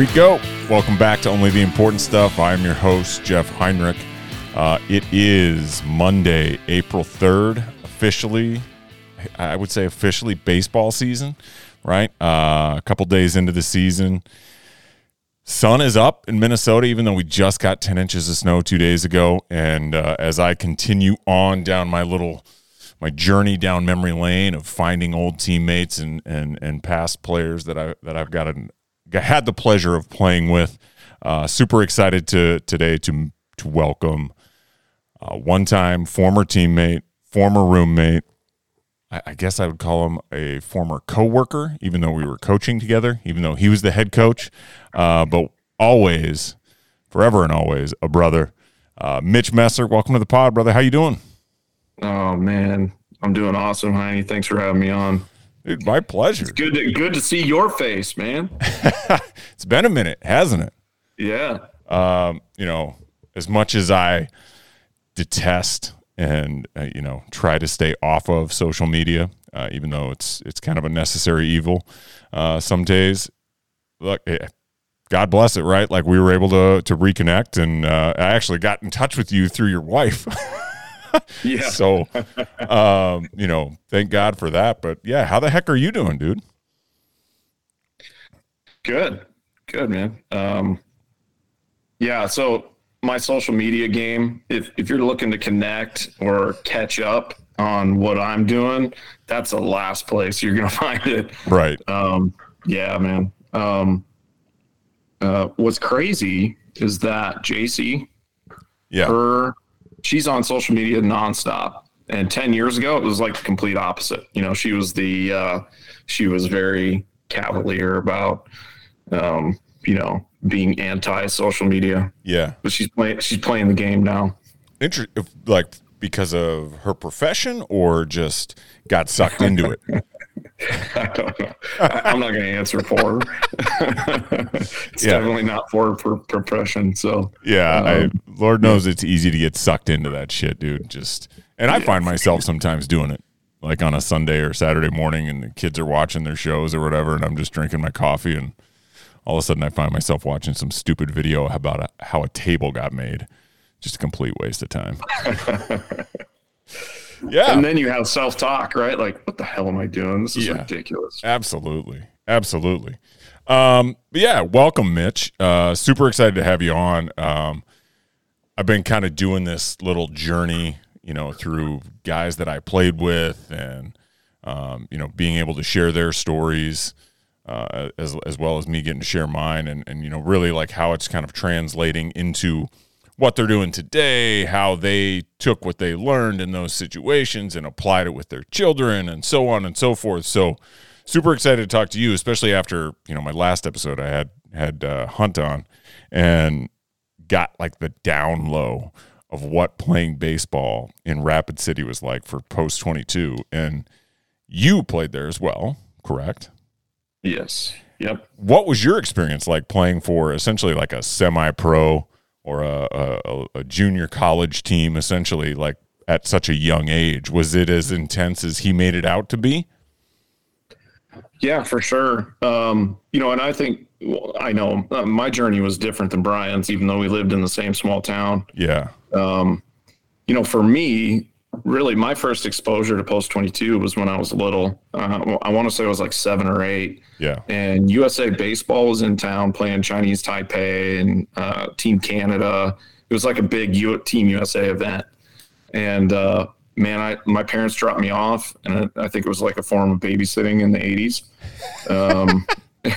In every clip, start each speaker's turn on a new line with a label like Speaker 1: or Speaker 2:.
Speaker 1: We go. Welcome back to Only the Important Stuff. I am your host, Jeff Heinrich. Uh, it is Monday, April 3rd, officially, I would say officially baseball season, right? Uh, a couple days into the season. Sun is up in Minnesota, even though we just got 10 inches of snow two days ago. And uh, as I continue on down my little my journey down memory lane of finding old teammates and and and past players that I that I've got an had the pleasure of playing with. Uh, super excited to today to to welcome uh, one time former teammate, former roommate. I, I, guess I would call him a former coworker, even though we were coaching together, even though he was the head coach. Uh, but always, forever and always, a brother. Uh, Mitch Messer, welcome to the pod, brother. How you doing?
Speaker 2: Oh man, I'm doing awesome, Heine. Thanks for having me on.
Speaker 1: Dude, my pleasure.
Speaker 2: It's good to good to see your face, man.
Speaker 1: it's been a minute, hasn't it?
Speaker 2: Yeah.
Speaker 1: Um, you know, as much as I detest and uh, you know try to stay off of social media, uh, even though it's it's kind of a necessary evil uh, some days. Look, eh, God bless it, right? Like we were able to to reconnect, and uh, I actually got in touch with you through your wife.
Speaker 2: yeah.
Speaker 1: So, um, you know, thank God for that. But yeah, how the heck are you doing, dude?
Speaker 2: Good, good, man. Um, yeah. So my social media game, if if you're looking to connect or catch up on what I'm doing, that's the last place you're gonna find it.
Speaker 1: Right.
Speaker 2: Um, yeah, man. Um, uh, what's crazy is that JC,
Speaker 1: yeah,
Speaker 2: her she's on social media nonstop. And 10 years ago, it was like the complete opposite. You know, she was the, uh, she was very cavalier about, um, you know, being anti social media.
Speaker 1: Yeah.
Speaker 2: But she's playing, she's playing the game now.
Speaker 1: Inter- like because of her profession or just got sucked into it?
Speaker 2: I don't know. I, am not going to answer for her. it's yeah. definitely not for her profession. So
Speaker 1: yeah, um, I, Lord knows it's easy to get sucked into that shit, dude. Just and I yeah. find myself sometimes doing it, like on a Sunday or Saturday morning, and the kids are watching their shows or whatever, and I'm just drinking my coffee, and all of a sudden I find myself watching some stupid video about a, how a table got made. Just a complete waste of time.
Speaker 2: Yeah. And then you have self talk, right? Like, what the hell am I doing? This is yeah. ridiculous.
Speaker 1: Absolutely. Absolutely. Um, yeah, welcome, Mitch. Uh, super excited to have you on. Um, I've been kind of doing this little journey, you know, through guys that I played with and, um, you know, being able to share their stories. Uh, as as well as me getting to share mine, and and you know really like how it's kind of translating into what they're doing today, how they took what they learned in those situations and applied it with their children and so on and so forth. So super excited to talk to you, especially after, you know, my last episode I had had uh, Hunt on and got like the down low of what playing baseball in Rapid City was like for post 22 and you played there as well, correct?
Speaker 2: Yes. Yep.
Speaker 1: What was your experience like playing for essentially like a semi pro or a, a, a junior college team essentially like at such a young age was it as intense as he made it out to be?
Speaker 2: Yeah for sure. Um, you know and i think well, i know uh, my journey was different than brian's even though we lived in the same small town.
Speaker 1: Yeah.
Speaker 2: Um, you know for me really my first exposure to post 22 was when i was little. Uh, i want to say i was like seven or eight.
Speaker 1: Yeah.
Speaker 2: And usa baseball was in town playing chinese taipei and uh, team canada. It was like a big U- team usa event. And uh, man i my parents dropped me off and i think it was like a form of babysitting in the 80s um,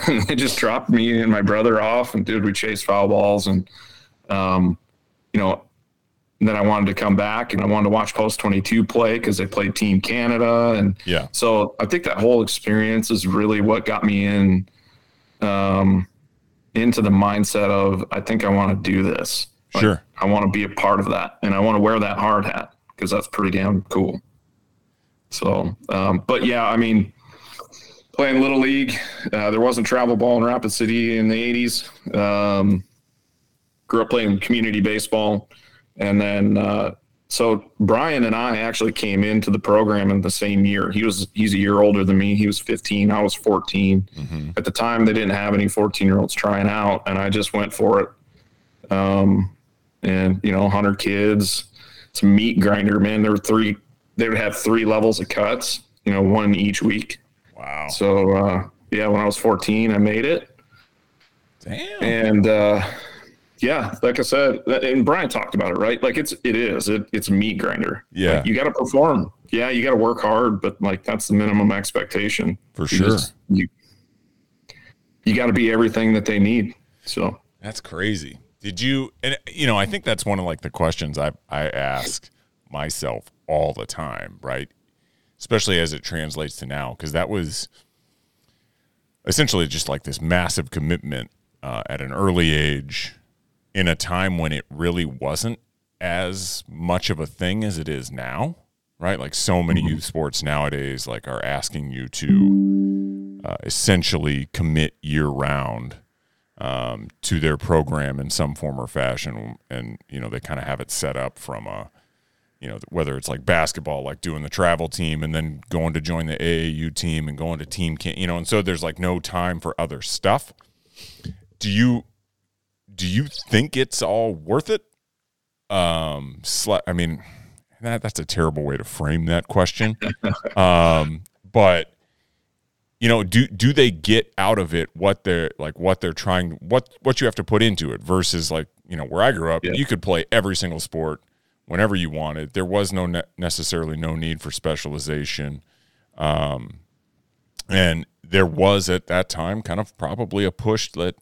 Speaker 2: and they just dropped me and my brother off and dude we chased foul balls and um, you know and then I wanted to come back and I wanted to watch Post 22 play because they played Team Canada. And
Speaker 1: yeah,
Speaker 2: so I think that whole experience is really what got me in, um, into the mindset of I think I want to do this.
Speaker 1: Like, sure.
Speaker 2: I want to be a part of that and I want to wear that hard hat because that's pretty damn cool. So, um, but yeah, I mean, playing little league, uh, there wasn't travel ball in Rapid City in the 80s. Um, grew up playing community baseball and then uh, so Brian and I actually came into the program in the same year. He was he's a year older than me. He was 15. I was 14. Mm-hmm. At the time, they didn't have any 14 year olds trying out, and I just went for it. Um, and you know, 100 kids. It's a meat grinder, man. There were three. They would have three levels of cuts. You know, one each week.
Speaker 1: Wow.
Speaker 2: So uh, yeah, when I was 14, I made it.
Speaker 1: Damn.
Speaker 2: And uh, yeah, like I said, and Brian talked about it, right? Like it's it is it, it's a meat grinder.
Speaker 1: Yeah,
Speaker 2: like you got to perform. Yeah, you got to work hard, but like that's the minimum expectation
Speaker 1: for you sure. Just,
Speaker 2: you you got to be everything that they need. So
Speaker 1: that's crazy. Did you? And you know, I think that's one of like the questions I I ask myself all the time, right? Especially as it translates to now, because that was essentially just like this massive commitment uh, at an early age in a time when it really wasn't as much of a thing as it is now, right? Like so many mm-hmm. youth sports nowadays, like are asking you to uh, essentially commit year round um, to their program in some form or fashion, and you know they kind of have it set up from a, you know, whether it's like basketball, like doing the travel team and then going to join the AAU team and going to team camp, you know, and so there's like no time for other stuff. Do you do you think it's all worth it? Um, I mean, that that's a terrible way to frame that question. um, but you know, do do they get out of it what they're like what they're trying what what you have to put into it versus like you know where I grew up, yeah. you could play every single sport whenever you wanted. There was no ne- necessarily no need for specialization, um, and there was at that time kind of probably a push that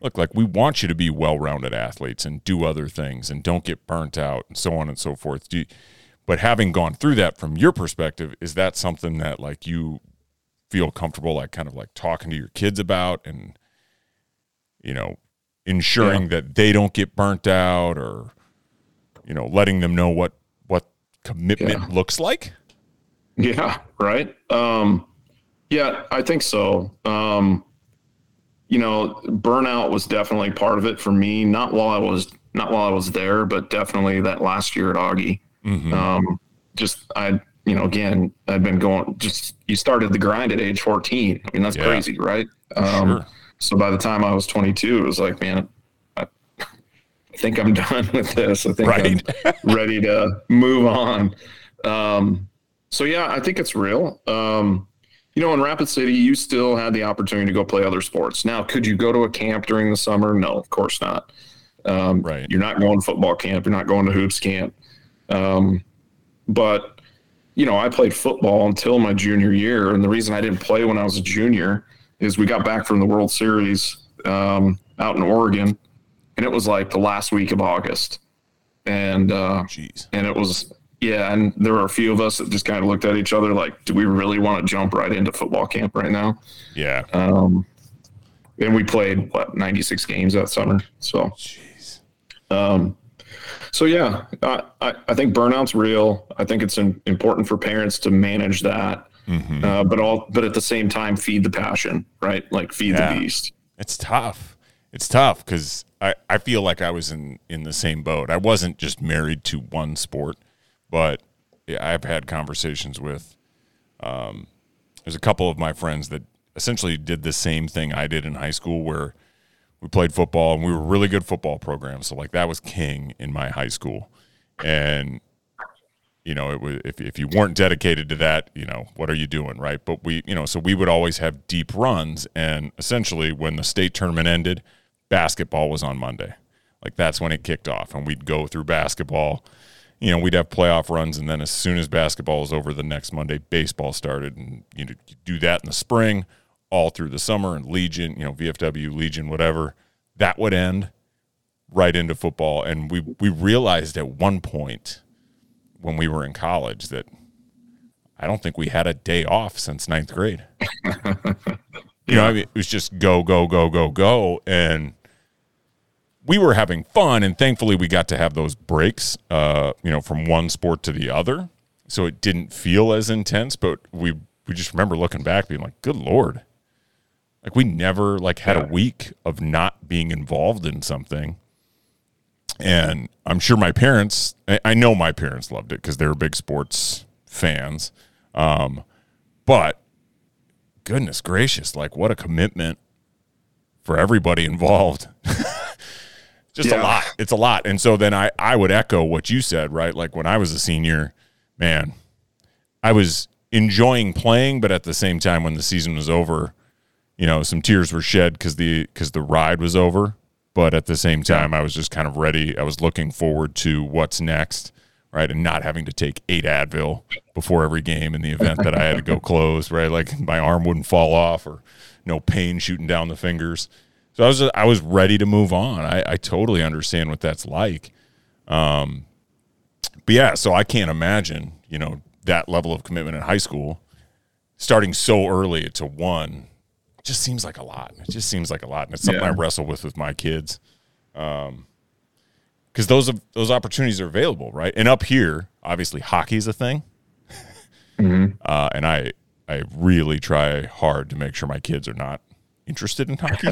Speaker 1: look like we want you to be well-rounded athletes and do other things and don't get burnt out and so on and so forth you, but having gone through that from your perspective is that something that like you feel comfortable like kind of like talking to your kids about and you know ensuring yeah. that they don't get burnt out or you know letting them know what what commitment yeah. looks like
Speaker 2: yeah right um yeah i think so um you know, burnout was definitely part of it for me. Not while I was not while I was there, but definitely that last year at Augie. Mm-hmm. Um, just I, you know, again, I'd been going. Just you started the grind at age fourteen. I mean, that's yeah. crazy, right? Um, sure. So by the time I was twenty two, it was like, man, I, I think I'm done with this. I think right. I'm ready to move on. Um, so yeah, I think it's real. Um, you know, in Rapid City, you still had the opportunity to go play other sports. Now, could you go to a camp during the summer? No, of course not. Um, right. You're not going to football camp. You're not going to hoops camp. Um, but, you know, I played football until my junior year. And the reason I didn't play when I was a junior is we got back from the World Series um, out in Oregon, and it was like the last week of August. And, uh, Jeez. and it was yeah, and there were a few of us that just kind of looked at each other like, do we really want to jump right into football camp right now?
Speaker 1: Yeah.
Speaker 2: Um, and we played what 96 games that summer. So, Jeez. um, so yeah, I, I, I think burnout's real. I think it's in, important for parents to manage that, mm-hmm. uh, but all, but at the same time, feed the passion, right? Like feed yeah. the beast.
Speaker 1: It's tough. It's tough because I, I feel like I was in, in the same boat. I wasn't just married to one sport. But yeah, I've had conversations with. Um, there's a couple of my friends that essentially did the same thing I did in high school, where we played football and we were really good football programs. So like that was king in my high school, and you know it was if if you weren't dedicated to that, you know what are you doing, right? But we you know so we would always have deep runs, and essentially when the state tournament ended, basketball was on Monday. Like that's when it kicked off, and we'd go through basketball you know, we'd have playoff runs, and then as soon as basketball was over the next Monday, baseball started, and you know, do that in the spring, all through the summer, and Legion, you know, VFW, Legion, whatever, that would end right into football. And we we realized at one point when we were in college that I don't think we had a day off since ninth grade. you know, I mean, it was just go, go, go, go, go, and we were having fun, and thankfully we got to have those breaks, uh, you know, from one sport to the other, so it didn't feel as intense. But we we just remember looking back, being like, "Good lord!" Like we never like had a week of not being involved in something. and I'm sure my parents, I know my parents loved it because they were big sports fans. Um, but goodness gracious, like what a commitment for everybody involved. Just yeah. a lot. It's a lot. And so then I, I would echo what you said, right? Like when I was a senior, man, I was enjoying playing, but at the same time, when the season was over, you know, some tears were shed because the because the ride was over. But at the same time, I was just kind of ready. I was looking forward to what's next, right, and not having to take eight Advil before every game in the event that I had to go close, right, like my arm wouldn't fall off or no pain shooting down the fingers. So I was I was ready to move on. I, I totally understand what that's like. Um, but yeah, so I can't imagine, you know, that level of commitment in high school, starting so early to one, just seems like a lot. It just seems like a lot, and it's something yeah. I wrestle with with my kids, because um, those those opportunities are available, right? And up here, obviously, hockey is a thing, mm-hmm. uh, and I I really try hard to make sure my kids are not interested in hockey.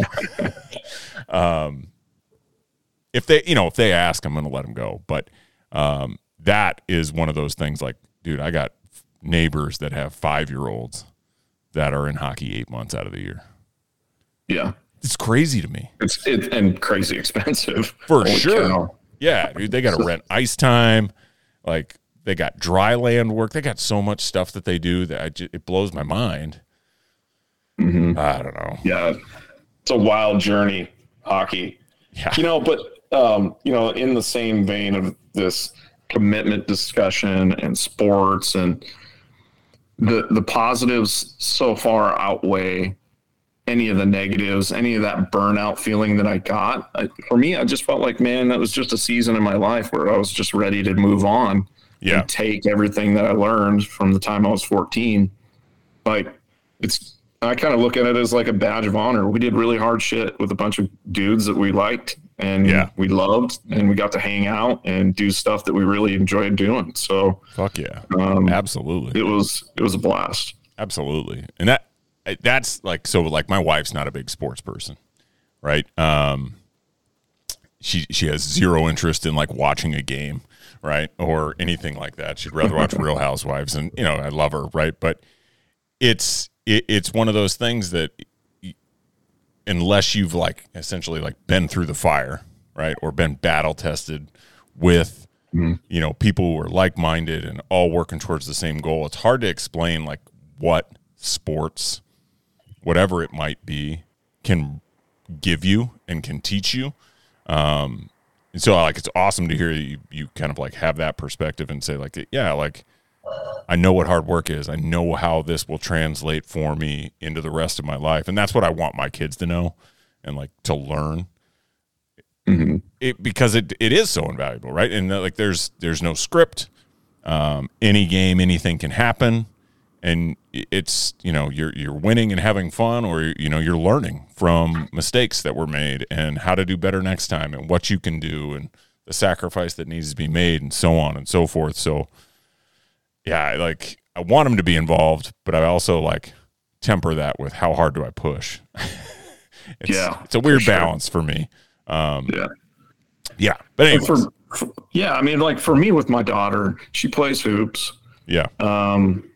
Speaker 1: um, if they, you know, if they ask, I'm going to let them go. But um, that is one of those things. Like, dude, I got neighbors that have five year olds that are in hockey eight months out of the year.
Speaker 2: Yeah,
Speaker 1: it's crazy to me.
Speaker 2: It's it, and crazy expensive
Speaker 1: for Holy sure. Cow. Yeah, dude, they got to rent ice time. Like they got dry land work. They got so much stuff that they do that just, it blows my mind. Mm-hmm. I don't know.
Speaker 2: Yeah, it's a wild journey, hockey. Yeah. You know, but um, you know, in the same vein of this commitment discussion and sports and the the positives so far outweigh any of the negatives, any of that burnout feeling that I got. I, for me, I just felt like, man, that was just a season in my life where I was just ready to move on
Speaker 1: yeah.
Speaker 2: and take everything that I learned from the time I was 14. Like it's I kind of look at it as like a badge of honor. We did really hard shit with a bunch of dudes that we liked and
Speaker 1: yeah.
Speaker 2: we loved, and we got to hang out and do stuff that we really enjoyed doing. So
Speaker 1: fuck yeah, um, absolutely.
Speaker 2: It was it was a blast.
Speaker 1: Absolutely, and that that's like so. Like my wife's not a big sports person, right? Um, she she has zero interest in like watching a game, right, or anything like that. She'd rather watch Real Housewives, and you know I love her, right? But it's it, it's one of those things that unless you've like essentially like been through the fire, right, or been battle tested with mm-hmm. you know people who are like minded and all working towards the same goal, it's hard to explain like what sports, whatever it might be, can give you and can teach you. Um, and so like it's awesome to hear you you kind of like have that perspective and say like yeah like I know what hard work is. I know how this will translate for me into the rest of my life. And that's what I want my kids to know and like to learn. Mm-hmm. It, because it it is so invaluable, right? And like there's there's no script. Um, any game, anything can happen, and it's you know you're you're winning and having fun, or you know you're learning from mistakes that were made and how to do better next time, and what you can do, and the sacrifice that needs to be made, and so on and so forth. So yeah, like I want them to be involved, but I also like temper that with how hard do I push. it's,
Speaker 2: yeah,
Speaker 1: it's a weird for balance sure. for me. Um,
Speaker 2: yeah,
Speaker 1: yeah, but anyway,
Speaker 2: for, for, yeah, I mean, like for me with my daughter, she plays hoops.
Speaker 1: Yeah,
Speaker 2: um,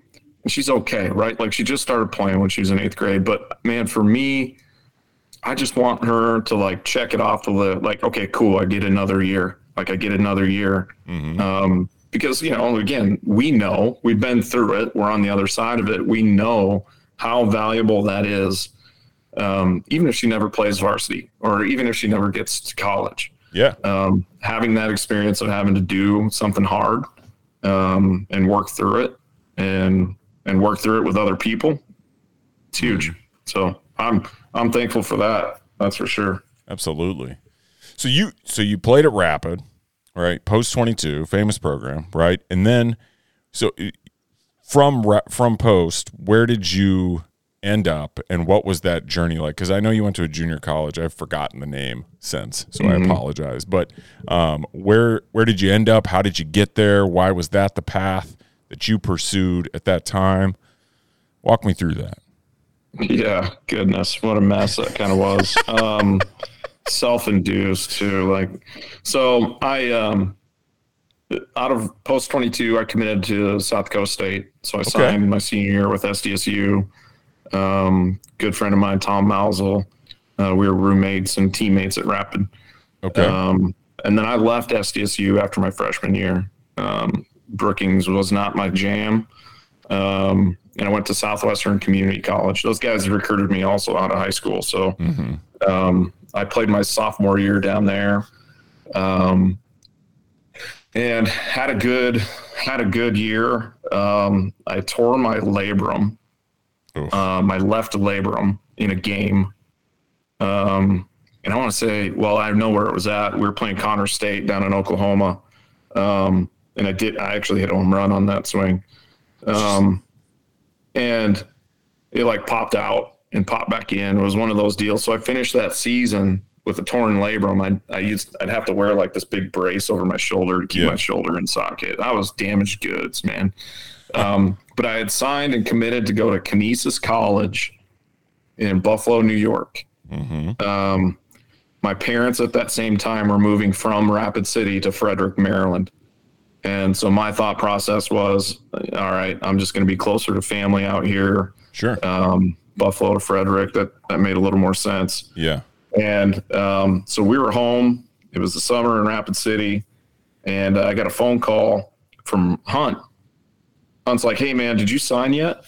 Speaker 2: she's okay, right? Like she just started playing when she was in eighth grade, but man, for me, I just want her to like check it off the. Like, okay, cool, I get another year. Like I get another year. Mm-hmm. Um, because you know again we know we've been through it we're on the other side of it we know how valuable that is um, even if she never plays varsity or even if she never gets to college.
Speaker 1: Yeah.
Speaker 2: Um, having that experience of having to do something hard um, and work through it and and work through it with other people it's huge. So i'm i'm thankful for that that's for sure.
Speaker 1: Absolutely. So you so you played at rapid right? Post 22, famous program, right? And then, so from from Post, where did you end up, and what was that journey like? Because I know you went to a junior college. I've forgotten the name since, so mm-hmm. I apologize. But um, where where did you end up? How did you get there? Why was that the path that you pursued at that time? Walk me through that.
Speaker 2: Yeah, goodness, what a mess that kind of was. um, self-induced too. Like, so I um, out of post 22, I committed to South Dakota State. So I signed my senior year with SDSU. Um, good friend of mine, Tom Mausel. Uh, we were roommates and teammates at Rapid.
Speaker 1: Okay.
Speaker 2: Um, and then I left SDSU after my freshman year. Um, Brookings was not my jam. Um, and I went to Southwestern Community College. Those guys recruited me also out of high school. So um, I played my sophomore year down there. Um, and had a good had a good year. Um, I tore my labrum, uh, my left labrum in a game. Um, and I want to say, well, I know where it was at. We were playing Connors State down in Oklahoma, um, and I did. I actually hit a home run on that swing, um, and it like popped out and pop back in. It was one of those deals. So I finished that season with a torn labrum. I I used I'd have to wear like this big brace over my shoulder to keep
Speaker 1: Yeah.
Speaker 2: my shoulder in socket. I was damaged goods, man. Um, but I had signed and committed to go to Canisius College in Buffalo, New York. Um, my parents at that same time were moving from Rapid City to Frederick, Maryland. And so my thought process was, all right, I'm just going to be closer to family out here.
Speaker 1: Sure.
Speaker 2: Um, Buffalo to Frederick, that, that made a little more sense.
Speaker 1: yeah.
Speaker 2: And um, so we were home. It was the summer in Rapid City. And I got a phone call from Hunt. Hunt's like, hey, man, did you sign yet?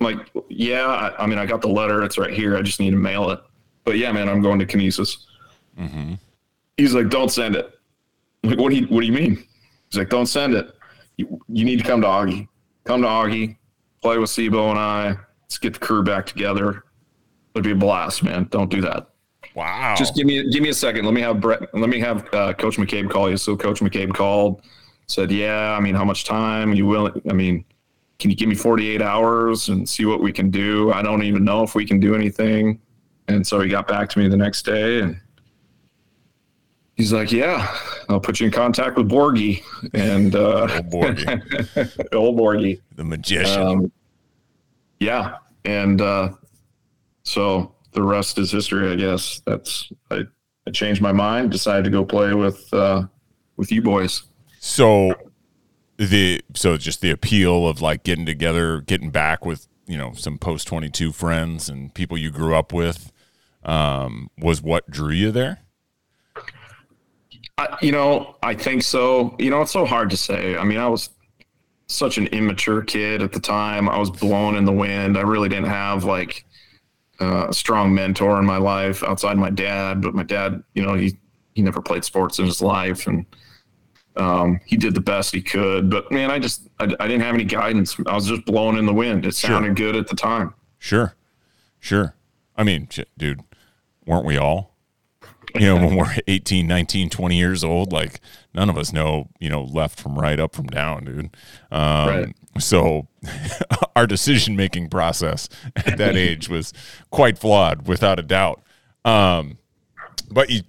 Speaker 2: I'm like, yeah. I, I mean, I got the letter. It's right here. I just need to mail it. But yeah, man, I'm going to Canisius. He's like, don't send it. I'm like, what do you, what do you mean? He's like, don't send it. You, you need to come to Augie. Come to Augie, play with Sibo and I. Let's get the crew back together. It'd be a blast, man. Don't do that.
Speaker 1: Wow.
Speaker 2: Just give me give me a second. Let me have Brett. Let me have uh, Coach McCabe call you. So Coach McCabe called, said, "Yeah, I mean, how much time you willing? I mean, can you give me 48 hours and see what we can do? I don't even know if we can do anything." And so he got back to me the next day, and he's like, "Yeah, I'll put you in contact with Borgie and uh,
Speaker 1: Oh, Borgie,
Speaker 2: old Borgie."
Speaker 1: the magician.
Speaker 2: Um, yeah, and uh, so the rest is history, I guess. That's I, I changed my mind, decided to go play with uh, with you boys.
Speaker 1: so the so just the appeal of like getting together, getting back with you know some post twenty two friends and people you grew up with um, was what drew you there.
Speaker 2: I, you know, I think so. You know, it's so hard to say. I mean, I was such an immature kid at the time. I was blown in the wind. I really didn't have like uh, a strong mentor in my life outside my dad. But my dad, you know, he he never played sports in his life, and um, he did the best he could. But man, I just I, I didn't have any guidance. I was just blown in the wind. It sounded good at the time.
Speaker 1: Sure, sure. I mean, shit, dude, weren't we all? You know, when we're 18, 19, 20 years old, like none of us know, you know, left from right, up from down, dude. Um,
Speaker 2: Right.
Speaker 1: So our decision making process at that age was quite flawed, without a doubt. Um, but you,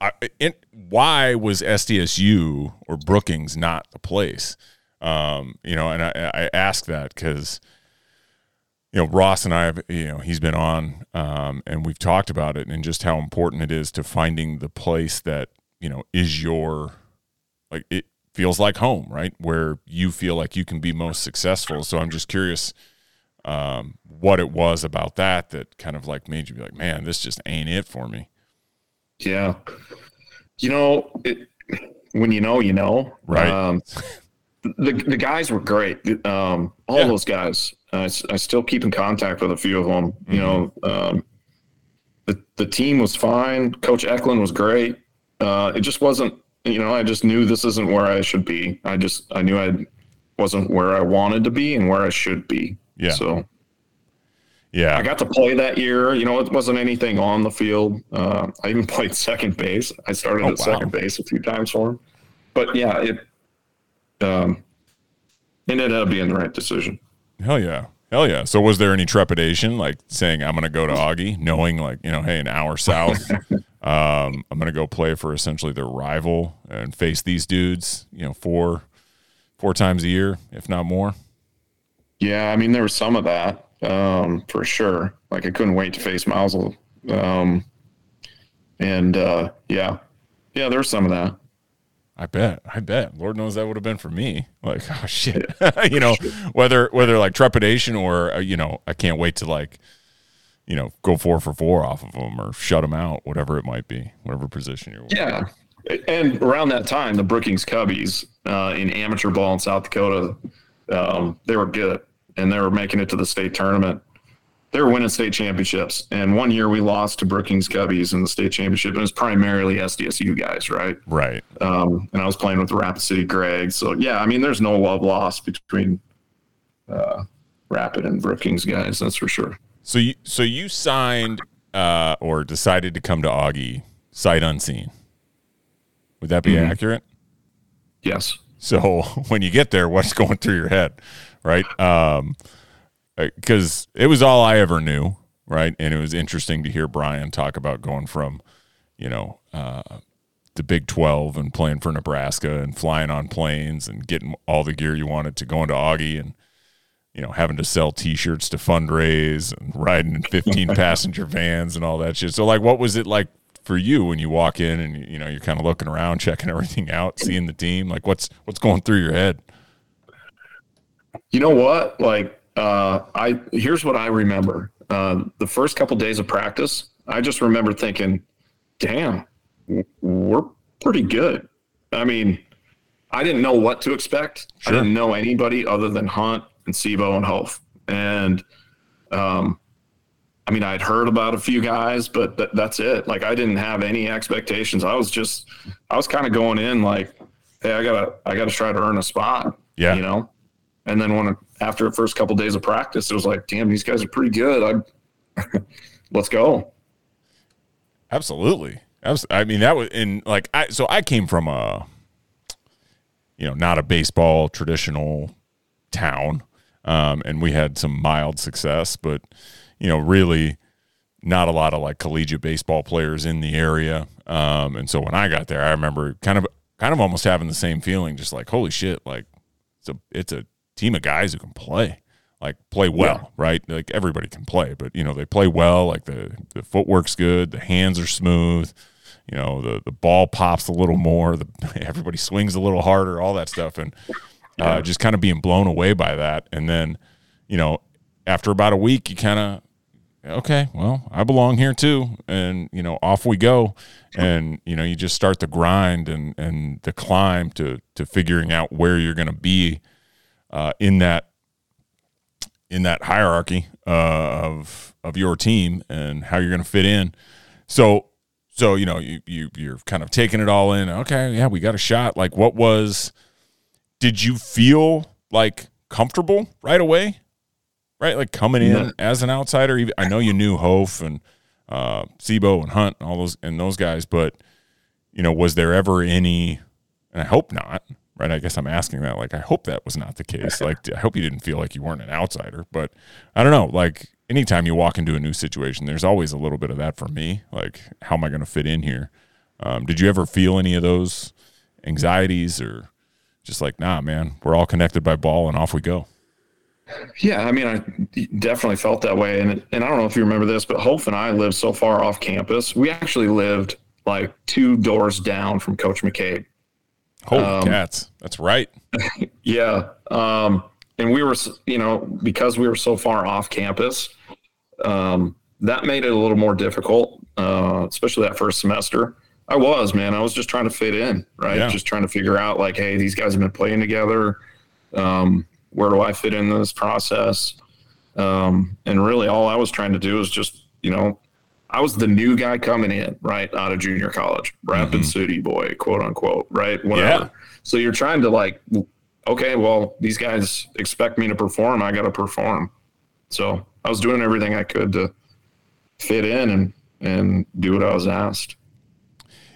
Speaker 1: I, it, why was SDSU or Brookings not the place? Um, you know, and I, I ask that because you know Ross and I have you know he's been on um, and we've talked about it and just how important it is to finding the place that you know is your like it feels like home right where you feel like you can be most successful so I'm just curious um, what it was about that that kind of like made you be like man this just ain't it for me
Speaker 2: Yeah. You know, it, when you know, you know.
Speaker 1: Right.
Speaker 2: Um, the the guys were great. Um, all
Speaker 1: Yeah.
Speaker 2: those guys. I still keep in contact with a few of them. You know, um, the the team was fine. Coach Eklund was great. Uh, it just wasn't. You know, I just knew this isn't where I should be. I just I knew I wasn't where I wanted to be and where I should be.
Speaker 1: Yeah.
Speaker 2: So
Speaker 1: yeah
Speaker 2: I got to play that year. You know, it wasn't anything on the field. Uh, I even played second base. I started
Speaker 1: Oh,
Speaker 2: at second base a few times for him. But yeah, it um, it ended up being the right decision.
Speaker 1: Hell yeah. Hell yeah. So was there any trepidation like saying I'm going to go to Augie knowing like, you know, hey, an hour south, um, I'm going to go play for essentially their rival and face these dudes, you know, four four times a year, if not more.
Speaker 2: Yeah, I mean there was some of that um, for sure. Like I couldn't wait to face Mausel. Um, And uh, yeah, yeah, there's some of that.
Speaker 1: I bet. I bet. Lord knows that would have been for me. Like, oh shit. you know, whether whether like trepidation or uh, you know, I can't wait to like, you know, go four for four off of them or shut them out, whatever it might be, whatever position you're.
Speaker 2: Yeah, and around that time, the Brookings Cubbies uh, in amateur ball in South Dakota, um, they were good and they were making it to the state tournament they were winning state championships. And one year we lost to Brookings Cubbies in the state championship. And it was primarily SDSU guys, right?
Speaker 1: Right.
Speaker 2: Um, and I was playing with Rapid City Greg. So, yeah, I mean, there's no love lost between uh, Rapid and Brookings guys. That's for sure.
Speaker 1: So you, so you signed uh, or decided to come to Augie sight unseen. Would that be mm-hmm. accurate?
Speaker 2: Yes.
Speaker 1: So when you get there, what's going through your head, right? Um, because it was all I ever knew, right? And it was interesting to hear Brian talk about going from, you know, uh, the Big 12 and playing for Nebraska and flying on planes and getting all the gear you wanted to going to Augie and, you know, having to sell T-shirts to fundraise and riding in 15 passenger vans and all that shit. So, like, what was it like for you when you walk in and you know you're kind of looking around, checking everything out, seeing the team? Like, what's what's going through your head?
Speaker 2: You know what? Like, uh, I here's what I remember. Uh, the first couple days of practice, I just remember thinking, "Damn, we're pretty good." I mean, I didn't know what to expect. Sure. I didn't know anybody other than Hunt and Sebo and Hof, and um, I mean, I'd heard about a few guys, but th- that's it. Like, I didn't have any expectations. I was just, I was kind of going in like, "Hey, I gotta, I gotta try to earn a spot."
Speaker 1: Yeah,
Speaker 2: you know. And then when after the first couple of days of practice, it was like, damn, these guys are pretty good. I let's go.
Speaker 1: Absolutely. I mean, that was in like I so I came from a you know, not a baseball traditional town. Um, and we had some mild success, but you know, really not a lot of like collegiate baseball players in the area. Um, and so when I got there, I remember kind of kind of almost having the same feeling, just like, holy shit, like it's a it's a team of guys who can play, like play well, yeah. right? Like everybody can play, but you know they play well. Like the the footwork's good, the hands are smooth. You know the the ball pops a little more. The everybody swings a little harder. All that stuff, and uh, just kind of being blown away by that. And then, you know, after about a week, you kind of okay, well, I belong here too. And, you know, off we go. And, you know, you just start the grind and, and the climb to, to figuring out where you're going to be uh, in that in that hierarchy uh, of of your team and how you're going to fit in. So so you know you you you're kind of taking it all in. Okay, yeah, we got a shot. Like, what was? Did you feel like comfortable right away? Right, like coming in yeah. as an outsider. I know you knew Hof and uh, Sebo and Hunt and all those and those guys, but you know, was there ever any? And I hope not right? I guess I'm asking that. Like, I hope that was not the case. Like, I hope you didn't feel like you weren't an outsider. But I don't know. Like, anytime you walk into a new situation, there's always a little bit of that for me. Like, how am I going to fit in here? Um, did you ever feel any of those anxieties or just like, nah, man, we're all connected by ball and off we go?
Speaker 2: Yeah, I mean, I definitely felt that way, and and I don't know if you remember this, but Hof and I lived so far off campus. We actually lived like two doors down from Coach McCabe.
Speaker 1: Holy um, cats. That's right.
Speaker 2: yeah. Um, and we were, you know, because we were so far off campus, um, that made it a little more difficult, uh, especially that first semester. I was, man. I was just trying to fit in, right? Yeah. Just trying to figure out, like, hey, these guys have been playing together. Um, where do I fit in this process? Um, and really, all I was trying to do was just, you know, I was the new guy coming in, right, out of junior college, Rapid mm-hmm. City boy, quote unquote, right? Whatever. Yeah. So you're trying to like, okay, well, these guys expect me to perform. I got to perform. So I was doing everything I could to fit in and and do what I was asked.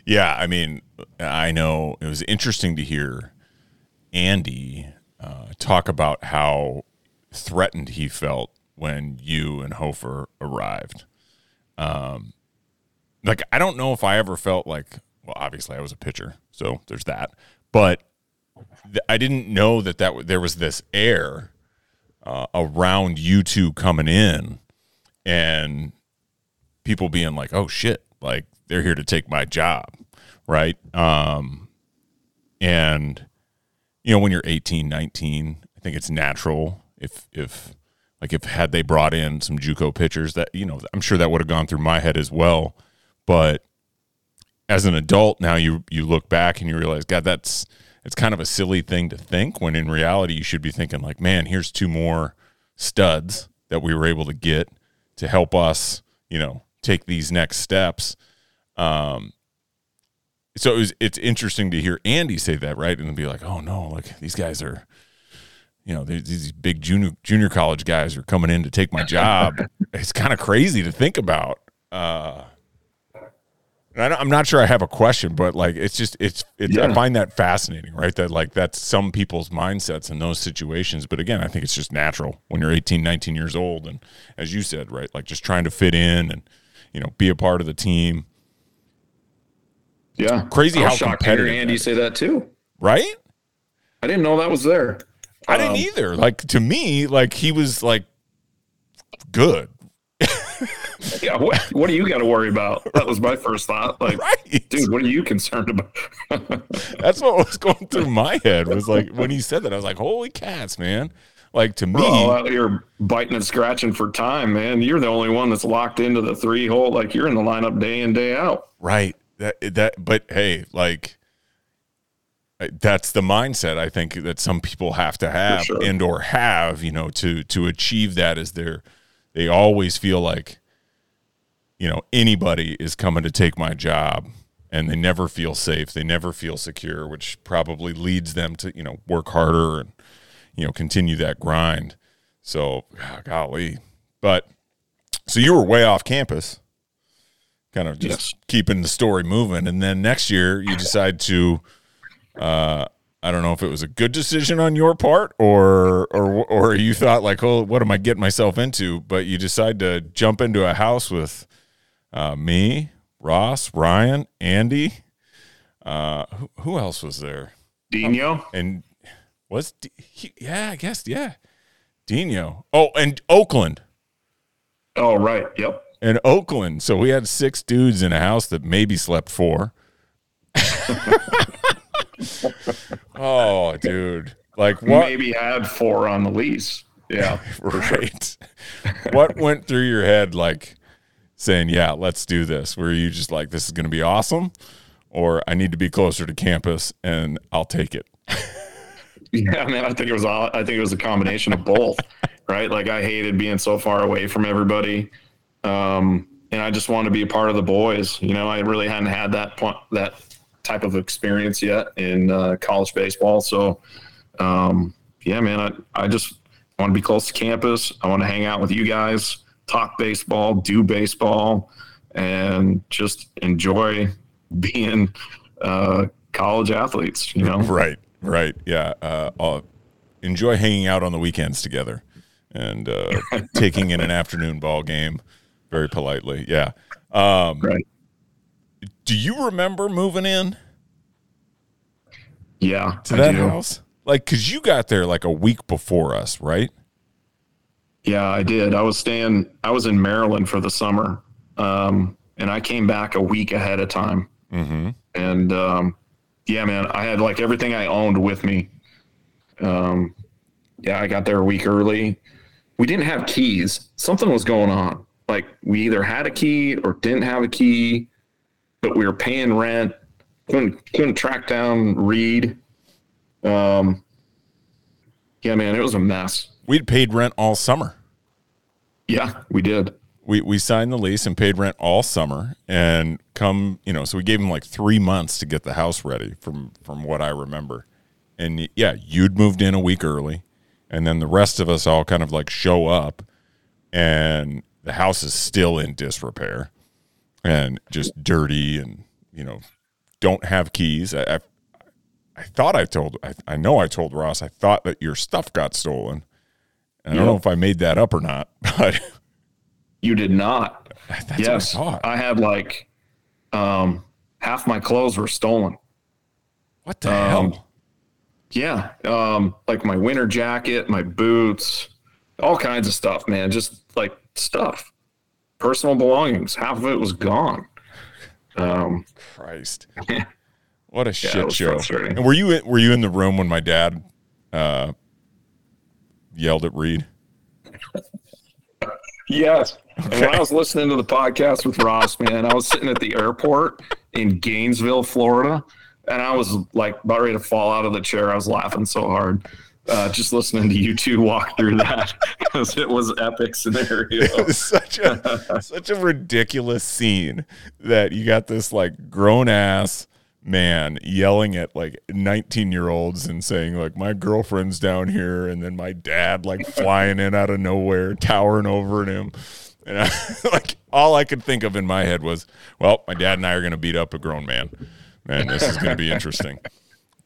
Speaker 1: Yeah, I mean, I know it was interesting to hear Andy uh, talk about how threatened he felt when you and Hofer arrived. Um, like I don't know if I ever felt like, well, obviously I was a pitcher, so there's that, but th- I didn't know that that w- there was this air uh, around you two coming in, and people being like, "Oh shit!" Like they're here to take my job, right? Um, and you know, when you're 18, 19, I think it's natural if if like if had they brought in some JUCO pitchers that you know, I'm sure that would have gone through my head as well. But as an adult now, you you look back and you realize, God, that's it's kind of a silly thing to think. When in reality, you should be thinking like, man, here's two more studs that we were able to get to help us, you know, take these next steps. Um, so it was, it's interesting to hear Andy say that, right? And be like, oh no, like these guys are, you know, these big junior junior college guys are coming in to take my job. it's kind of crazy to think about. Uh, I'm not sure I have a question, but like it's just it's it's yeah. I find that fascinating, right? That like that's some people's mindsets in those situations. But again, I think it's just natural when you're 18, 19 years old, and as you said, right, like just trying to fit in and you know be a part of the team.
Speaker 2: Yeah,
Speaker 1: crazy how competitive.
Speaker 2: Andy say that too,
Speaker 1: right?
Speaker 2: I didn't know that was there.
Speaker 1: I didn't um, either. Like to me, like he was like good.
Speaker 2: yeah, what, what do you got to worry about? That was my first thought. Like, right. dude, what are you concerned about?
Speaker 1: That's what was going through my head. Was like when he said that, I was like, "Holy cats, man!" Like to me,
Speaker 2: well, you're biting and scratching for time, man. You're the only one that's locked into the three hole. Like you're in the lineup day in day out.
Speaker 1: Right. That that. But hey, like that's the mindset I think that some people have to have sure. and or have, you know, to to achieve that as their they always feel like you know anybody is coming to take my job and they never feel safe they never feel secure which probably leads them to you know work harder and you know continue that grind so ah, golly but so you were way off campus kind of just yes. keeping the story moving and then next year you decide to uh I don't know if it was a good decision on your part or or or you thought like, oh, what am I getting myself into? But you decide to jump into a house with uh, me, Ross, Ryan, Andy. Uh, who, who else was there?
Speaker 2: Dino
Speaker 1: and was D- he, yeah, I guess yeah, Dino. Oh, and Oakland.
Speaker 2: Oh right, yep.
Speaker 1: And Oakland. So we had six dudes in a house that maybe slept four. oh, dude. Like what?
Speaker 2: Maybe had four on the lease. Yeah.
Speaker 1: right. what went through your head like saying, yeah, let's do this? Were you just like, this is going to be awesome? Or I need to be closer to campus and I'll take it?
Speaker 2: yeah, man, I think it was all, I think it was a combination of both, right? Like I hated being so far away from everybody. Um, and I just wanted to be a part of the boys. You know, I really hadn't had that point, that type of experience yet in uh, college baseball. So, um, yeah, man, I, I just want to be close to campus. I want to hang out with you guys, talk baseball, do baseball, and just enjoy being uh, college athletes, you know?
Speaker 1: Right, right. Yeah. Uh, I'll enjoy hanging out on the weekends together and uh, taking in an afternoon ball game very politely. Yeah. Um, right do you remember moving in?
Speaker 2: Yeah,
Speaker 1: to that house, like because you got there like a week before us, right?
Speaker 2: Yeah, I did. I was staying. I was in Maryland for the summer, um, and I came back a week ahead of time. Mm-hmm. And um, yeah, man, I had like everything I owned with me. Um, yeah, I got there a week early. We didn't have keys. Something was going on. Like we either had a key or didn't have a key but we were paying rent. Couldn't couldn't track down Reed. Um, yeah, man, it was a mess.
Speaker 1: We'd paid rent all summer.
Speaker 2: Yeah, we did.
Speaker 1: We we signed the lease and paid rent all summer, and come you know, so we gave him like three months to get the house ready from from what I remember. And yeah, you'd moved in a week early, and then the rest of us all kind of like show up, and the house is still in disrepair and just dirty and you know don't have keys. I I, I thought I told I, I know I told Ross I thought that your stuff got stolen. And I don't know if I made that up or not, but
Speaker 2: you did not. That's yes, I, I, had like um, half my clothes were stolen.
Speaker 1: What the um, hell?
Speaker 2: Yeah, um, like my winter jacket, my boots, all kinds of stuff, man. Just like stuff personal belongings. Half of it was gone. Um,
Speaker 1: Christ, what a shit
Speaker 2: was
Speaker 1: show! And were you in, were you in the room when my dad uh, yelled at Reed?
Speaker 2: Yes. And when I was listening to the podcast with Ross, man, I was sitting at the airport in Gainesville, Florida, and I was like about ready to fall out of the chair. I was laughing so hard. Uh, just listening to you two walk through that because it was epic scenario.
Speaker 1: It's such a such a ridiculous scene that you got this like grown ass man yelling at like 19 year olds and saying like my girlfriend's down here and then my dad like flying in out of nowhere towering over him and I, like all i could think of in my head was well my dad and i are going to beat up a grown man man this is going to be interesting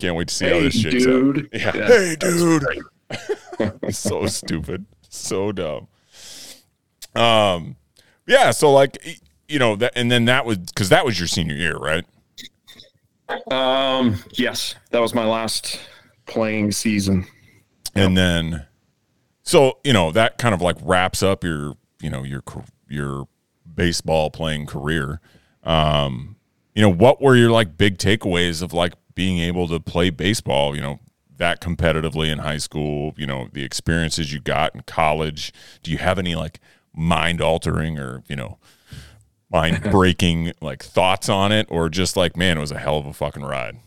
Speaker 1: can't wait to see how
Speaker 2: Hey,
Speaker 1: this shakes out
Speaker 2: dude.
Speaker 1: yeah.
Speaker 2: Yeah,
Speaker 1: hey dude so stupid, so dumb. Um, yeah. So like, you know that, and then that was because that was your senior year, right?
Speaker 2: Um, yes, that was my last playing season.
Speaker 1: And then, so you know that kind of like wraps up your, you know, your your baseball playing career. Um, you know, what were your like big takeaways of like being able to play baseball? You know, that competitively in high school. You know, the experiences you got in college. Do you have any like mind altering or you know mind breaking like thoughts on it, or just like, man, it was a hell of a fucking ride.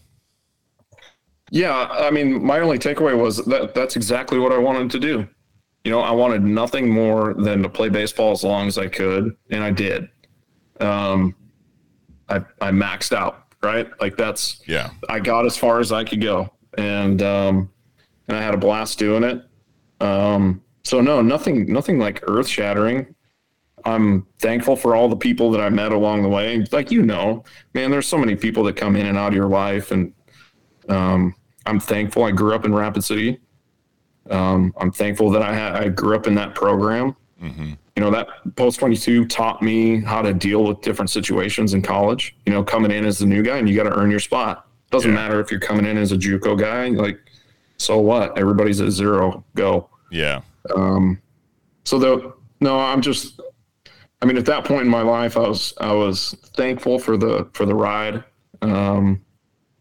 Speaker 2: Yeah, I mean, my only takeaway was that that's exactly what I wanted to do. You know, I wanted nothing more than to play baseball as long as I could, and I did. Um, I I maxed out, right? Like that's
Speaker 1: Yeah,
Speaker 2: I got as far as I could go, and um, and I had a blast doing it. Um, so no, nothing, nothing like earth shattering. I'm thankful for all the people that I met along the way. Like you know, man, there's so many people that come in and out of your life, and um, I'm thankful. I grew up in Rapid City. Um, I'm thankful that I had I grew up in that program.
Speaker 1: Hmm
Speaker 2: You know, that post 22 taught me how to deal with different situations in college. You know, coming in as the new guy and you got to earn your spot. Doesn't
Speaker 1: Yeah.
Speaker 2: matter if you're coming in as a JUCO guy. Like, so what? Everybody's at zero. Go.
Speaker 1: yeah,
Speaker 2: Um, so though, no, I'm just. I mean, at that point in my life, I was I was thankful for the for the ride, um,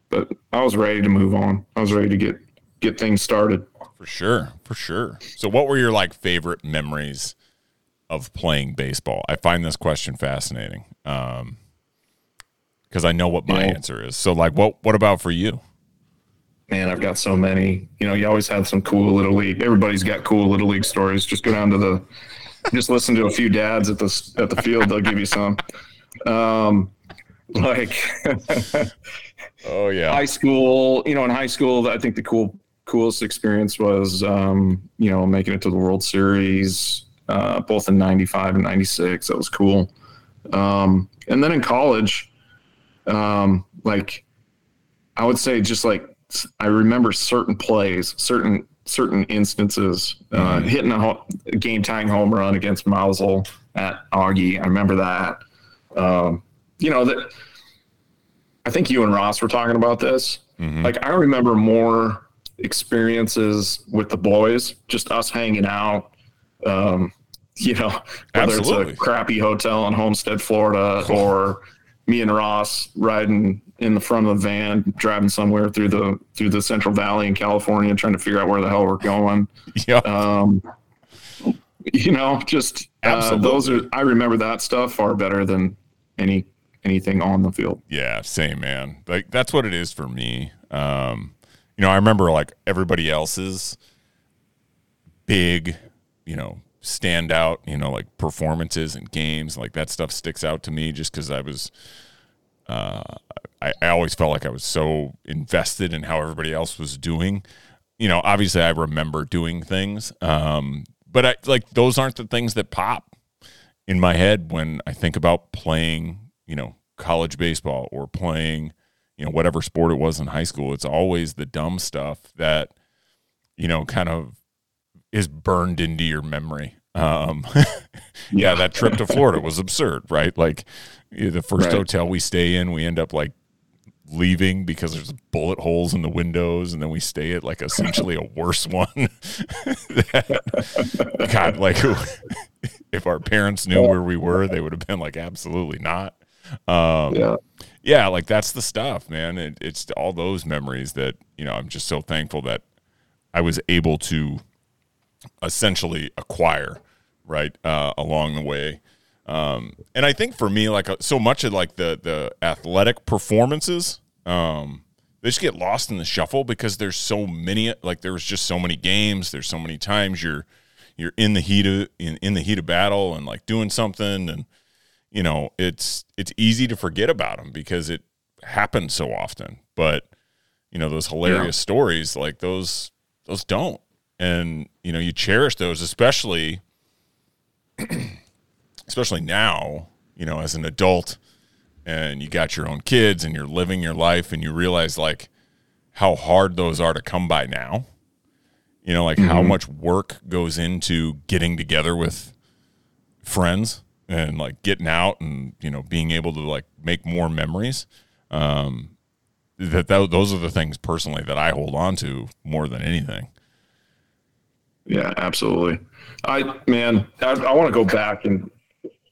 Speaker 2: but I was ready to move on. I was ready to get get things started.
Speaker 1: for sure, for sure. So, what were your like favorite memories of playing baseball? I find this question fascinating um, because I know what my answer is. So, like, what what about for you?
Speaker 2: Man, I've got so many. You know, you always had some cool little league. Everybody's got cool little league stories. Just go down to the, just listen to a few dads at the at the field. They'll give you some. Um, like
Speaker 1: Oh yeah,
Speaker 2: high school. You know, in high school, I think the cool coolest experience was, um, you know, making it to the World Series, uh, both in '95 and '96. That was cool. Um, and then in college, um, like I would say, just like I remember certain plays, certain certain instances, uh,
Speaker 1: Mhm.
Speaker 2: hitting a, ho- a game tying home run against Mausel at Augie. I remember that. Um, you know that. I think you and Ross were talking about this.
Speaker 1: Mhm.
Speaker 2: Like I remember more experiences with the boys, just us hanging out. Um, you know, whether
Speaker 1: Absolutely.
Speaker 2: it's a crappy hotel in Homestead, Florida, or me and Ross riding in the front of the van, driving somewhere through the through the Central Valley in California, trying to figure out where the hell we're going.
Speaker 1: yeah,
Speaker 2: Um, you know, just uh, those are. I remember that stuff far better than any anything on the field.
Speaker 1: yeah, same man. Like that's what it is for me. Um, you know, I remember like everybody else's big, you know, stand out, you know, like performances and games, like that stuff sticks out to me just because I was, uh, I, I always felt like I was so invested in how everybody else was doing. You know, obviously I remember doing things, um, but I like those aren't the things that pop in my head when I think about playing, you know, college baseball or playing, you know, whatever sport it was in high school. It's always the dumb stuff that, you know, kind of is burned into your memory. Um, yeah, that trip to Florida was absurd, right? Like the first
Speaker 2: Right.
Speaker 1: hotel we stay in, we end up like leaving because there's bullet holes in the windows, and then we stay at like essentially a worse one. That- God, like if our parents knew where we were, they would have been like, absolutely not. um,
Speaker 2: Yeah.
Speaker 1: yeah, like that's the stuff, man. It, it's all those memories that you know. I'm just so thankful that I was able to essentially acquire right uh, along the way. Um, and I think for me, like uh, so much of like the the athletic performances, um, they just get lost in the shuffle because there's so many. Like there's just so many games. There's so many times you're you're in the heat of in, in the heat of battle and like doing something and you know it's it's easy to forget about them because it happens so often but you know those hilarious
Speaker 2: Yeah.
Speaker 1: stories like those those don't and you know you cherish those especially especially now you know as an adult and you got your own kids and you're living your life and you realize like how hard those are to come by now. You know like how much work goes into getting together with friends and like getting out and you know being able to like make more memories. Um that, that those are the things personally that i hold on to more than anything
Speaker 2: Yeah, absolutely. I man, I, I want to go back and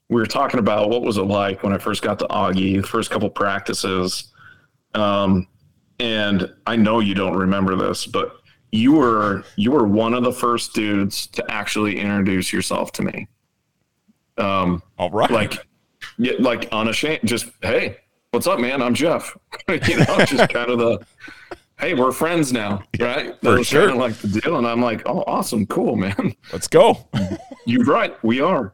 Speaker 2: we were talking about what was it like when I first got to Augie, the first couple practices. Um, and I know you don't remember this, but you were you were one of the first dudes to actually introduce yourself to me. Um,
Speaker 1: all right
Speaker 2: like, like unashamed, just hey, what's up, man? I'm Jeff. you know, just kind of the hey, we're friends now, right? That
Speaker 1: for
Speaker 2: was
Speaker 1: sure.
Speaker 2: kind of like the deal, and I'm like, oh, awesome, cool, man.
Speaker 1: let's go
Speaker 2: You're right, we are.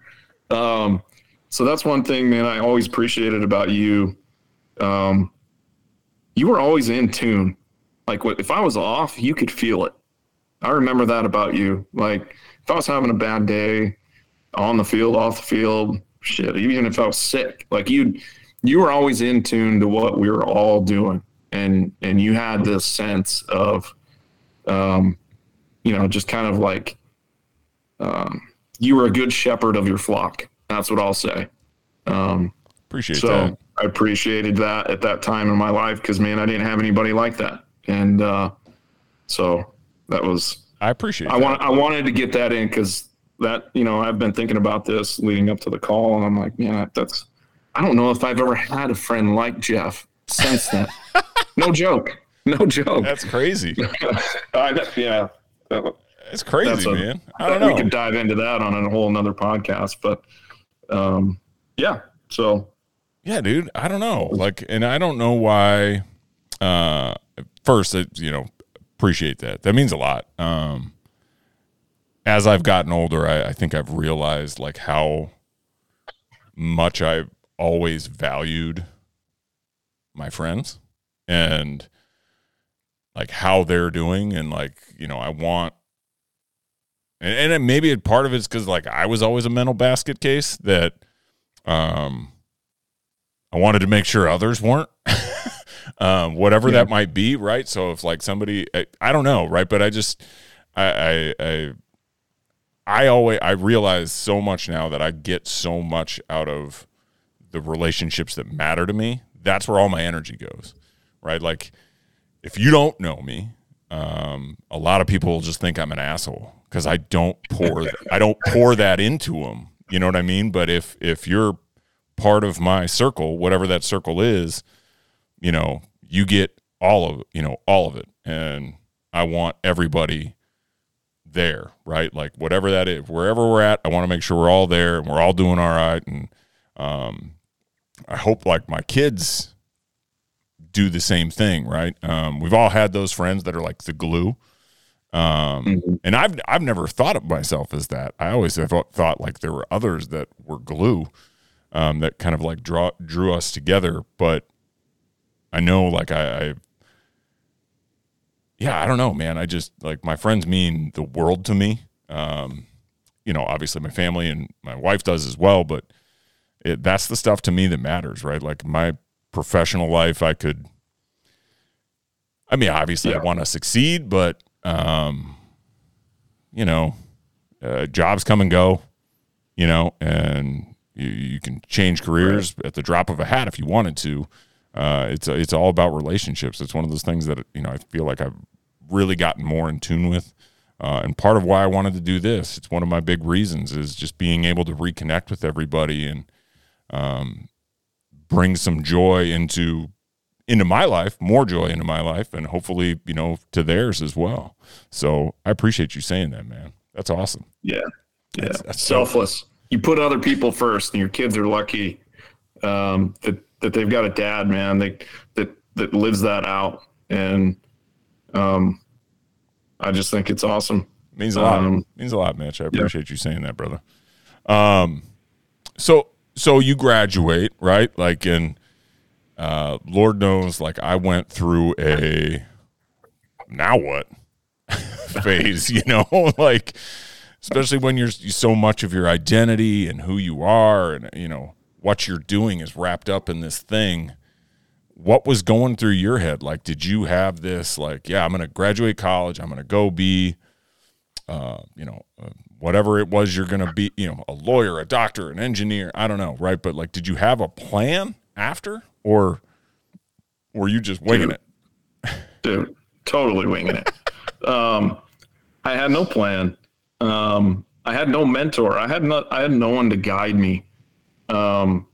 Speaker 2: Um, so that's one thing, man. I always appreciated about you. Um, you were always in tune. Like, if I was off, you could feel it. I remember that about you. Like, if I was having a bad day, on the field, off the field, shit, even if I was sick, like you, you were always in tune to what we were all doing, and and you had this sense of, um, you know, just kind of like, um, you were a good shepherd of your flock. That's what I'll say. Um,
Speaker 1: appreciate
Speaker 2: so
Speaker 1: that
Speaker 2: I appreciated that at that time in my life because man, I didn't have anybody like that, and uh, so that was
Speaker 1: i appreciate
Speaker 2: I want I wanted to get that in because that you know I've been thinking about this leading up to the call, and I'm like, man, that's I don't know if I've ever had a friend like Jeff since then. no joke, no joke.
Speaker 1: that's crazy
Speaker 2: I, yeah,
Speaker 1: it's crazy
Speaker 2: a-
Speaker 1: man i don't know.
Speaker 2: we could dive into that on a whole another podcast, but um, yeah. So
Speaker 1: Yeah, dude. I don't know. Like, and I don't know why. Uh, first, you know, appreciate that. That means a lot. Um, as I've gotten older, I, I think I've realized like how much I've always valued my friends and like how they're doing, and like you know, I want. And, and it, maybe part of it's because like I was always a mental basket case that um I wanted to make sure others weren't. um, whatever
Speaker 2: Yeah.
Speaker 1: that might be, right? So if like somebody, I, I don't know, right? But I just, I, I, I, I always, I realize so much now that I get so much out of the relationships that matter to me. That's where all my energy goes, right? Like, if you don't know me, um, a lot of people will just think I'm an asshole because I don't pour, I don't pour that into them. You know what I mean? But if if you're part of my circle, whatever that circle is, you know, you get all of you know all of it, and I want everybody there, right? Like whatever that is, wherever we're at, I want to make sure we're all there and we're all doing all right. And um, I hope like my kids do the same thing, right? Um, we've all had those friends that are like the glue. Um,
Speaker 2: Mhm.
Speaker 1: and I've I've never thought of myself as that. I always have thought like there were others that were glue, um, that kind of like draw drew us together. But I know like I, I yeah, I don't know, man. I just like my friends mean the world to me. Um, you know, obviously my family and my wife does as well, but it, that's the stuff to me that matters, right? Like my professional life, I could. I mean, obviously, I want to succeed, but um, you know, uh, jobs come and go, you know, and you, you can change careers at the drop of a hat if you wanted to. Uh, it's it's all about relationships. It's one of those things that you know I feel like I've really gotten more in tune with, uh, and part of why I wanted to do this. It's one of my big reasons is just being able to reconnect with everybody and um, bring some joy into into my life, more joy into my life, and hopefully, you know, to theirs as well. So I appreciate you saying that, man. That's awesome.
Speaker 2: Yeah, yeah. That's, that's Selfless. You put other people first, and your kids are lucky um, that that they've got a dad, man. They that that lives that out, and um, I just think it's awesome.
Speaker 1: Means a lot. Um, Means a lot, Mitch. I appreciate yeah. you saying that, brother. Um, so so you graduate, right? Like in uh, Lord knows, like I went through a now what phase, you know, like especially when you're so much of your identity and who you are and you know what you're doing is wrapped up in this thing. What was going through your head? Like, did you have this, like, yeah, I'm going to graduate college, I'm going to go be, uh, you know, whatever it was you're going to be, you know, a lawyer, a doctor, an engineer, I don't know, right? But like, did you have a plan after? or were you just winging dude,
Speaker 2: it? Dude, totally winging it. Um, I had no plan. Um, I had no mentor. I had not. I had no one to guide me. Um,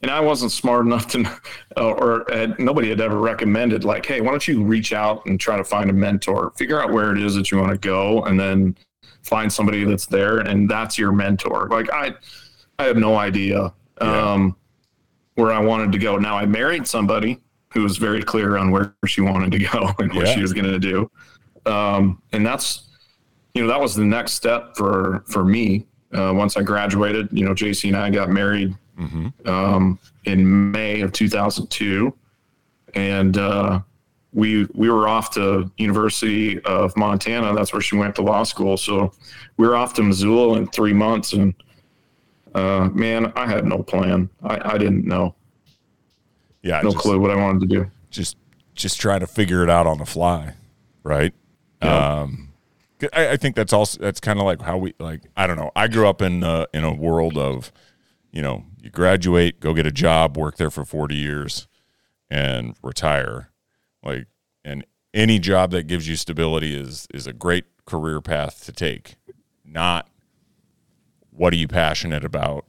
Speaker 2: and I wasn't smart enough to, or had, nobody had ever recommended like, hey, why don't you reach out and try to find a mentor, figure out where it is that you want to go, and then find somebody that's there, and that's your mentor. Like I, I have no idea. Yeah. Um, where I wanted to go. Now I married somebody who was very clear on where she wanted to go and what yeah. she was going to do. Um, and that's, you know, that was the next step for, for me. Uh, once I graduated, you know, JC and I got married mm-hmm. um, in May of 2002. And uh, we, we were off to University of Montana. That's where she went to law school. So we were off to Missoula in three months and uh, man, I had no plan. I, I didn't know.
Speaker 1: Yeah,
Speaker 2: no just, clue what I wanted to do.
Speaker 1: Just just try to figure it out on the fly, right? Yeah. Um, I, I think that's also that's kind of like how we like. I don't know. I grew up in uh, in a world of, you know, you graduate, go get a job, work there for forty years, and retire. Like, and any job that gives you stability is is a great career path to take. Not what are you passionate about?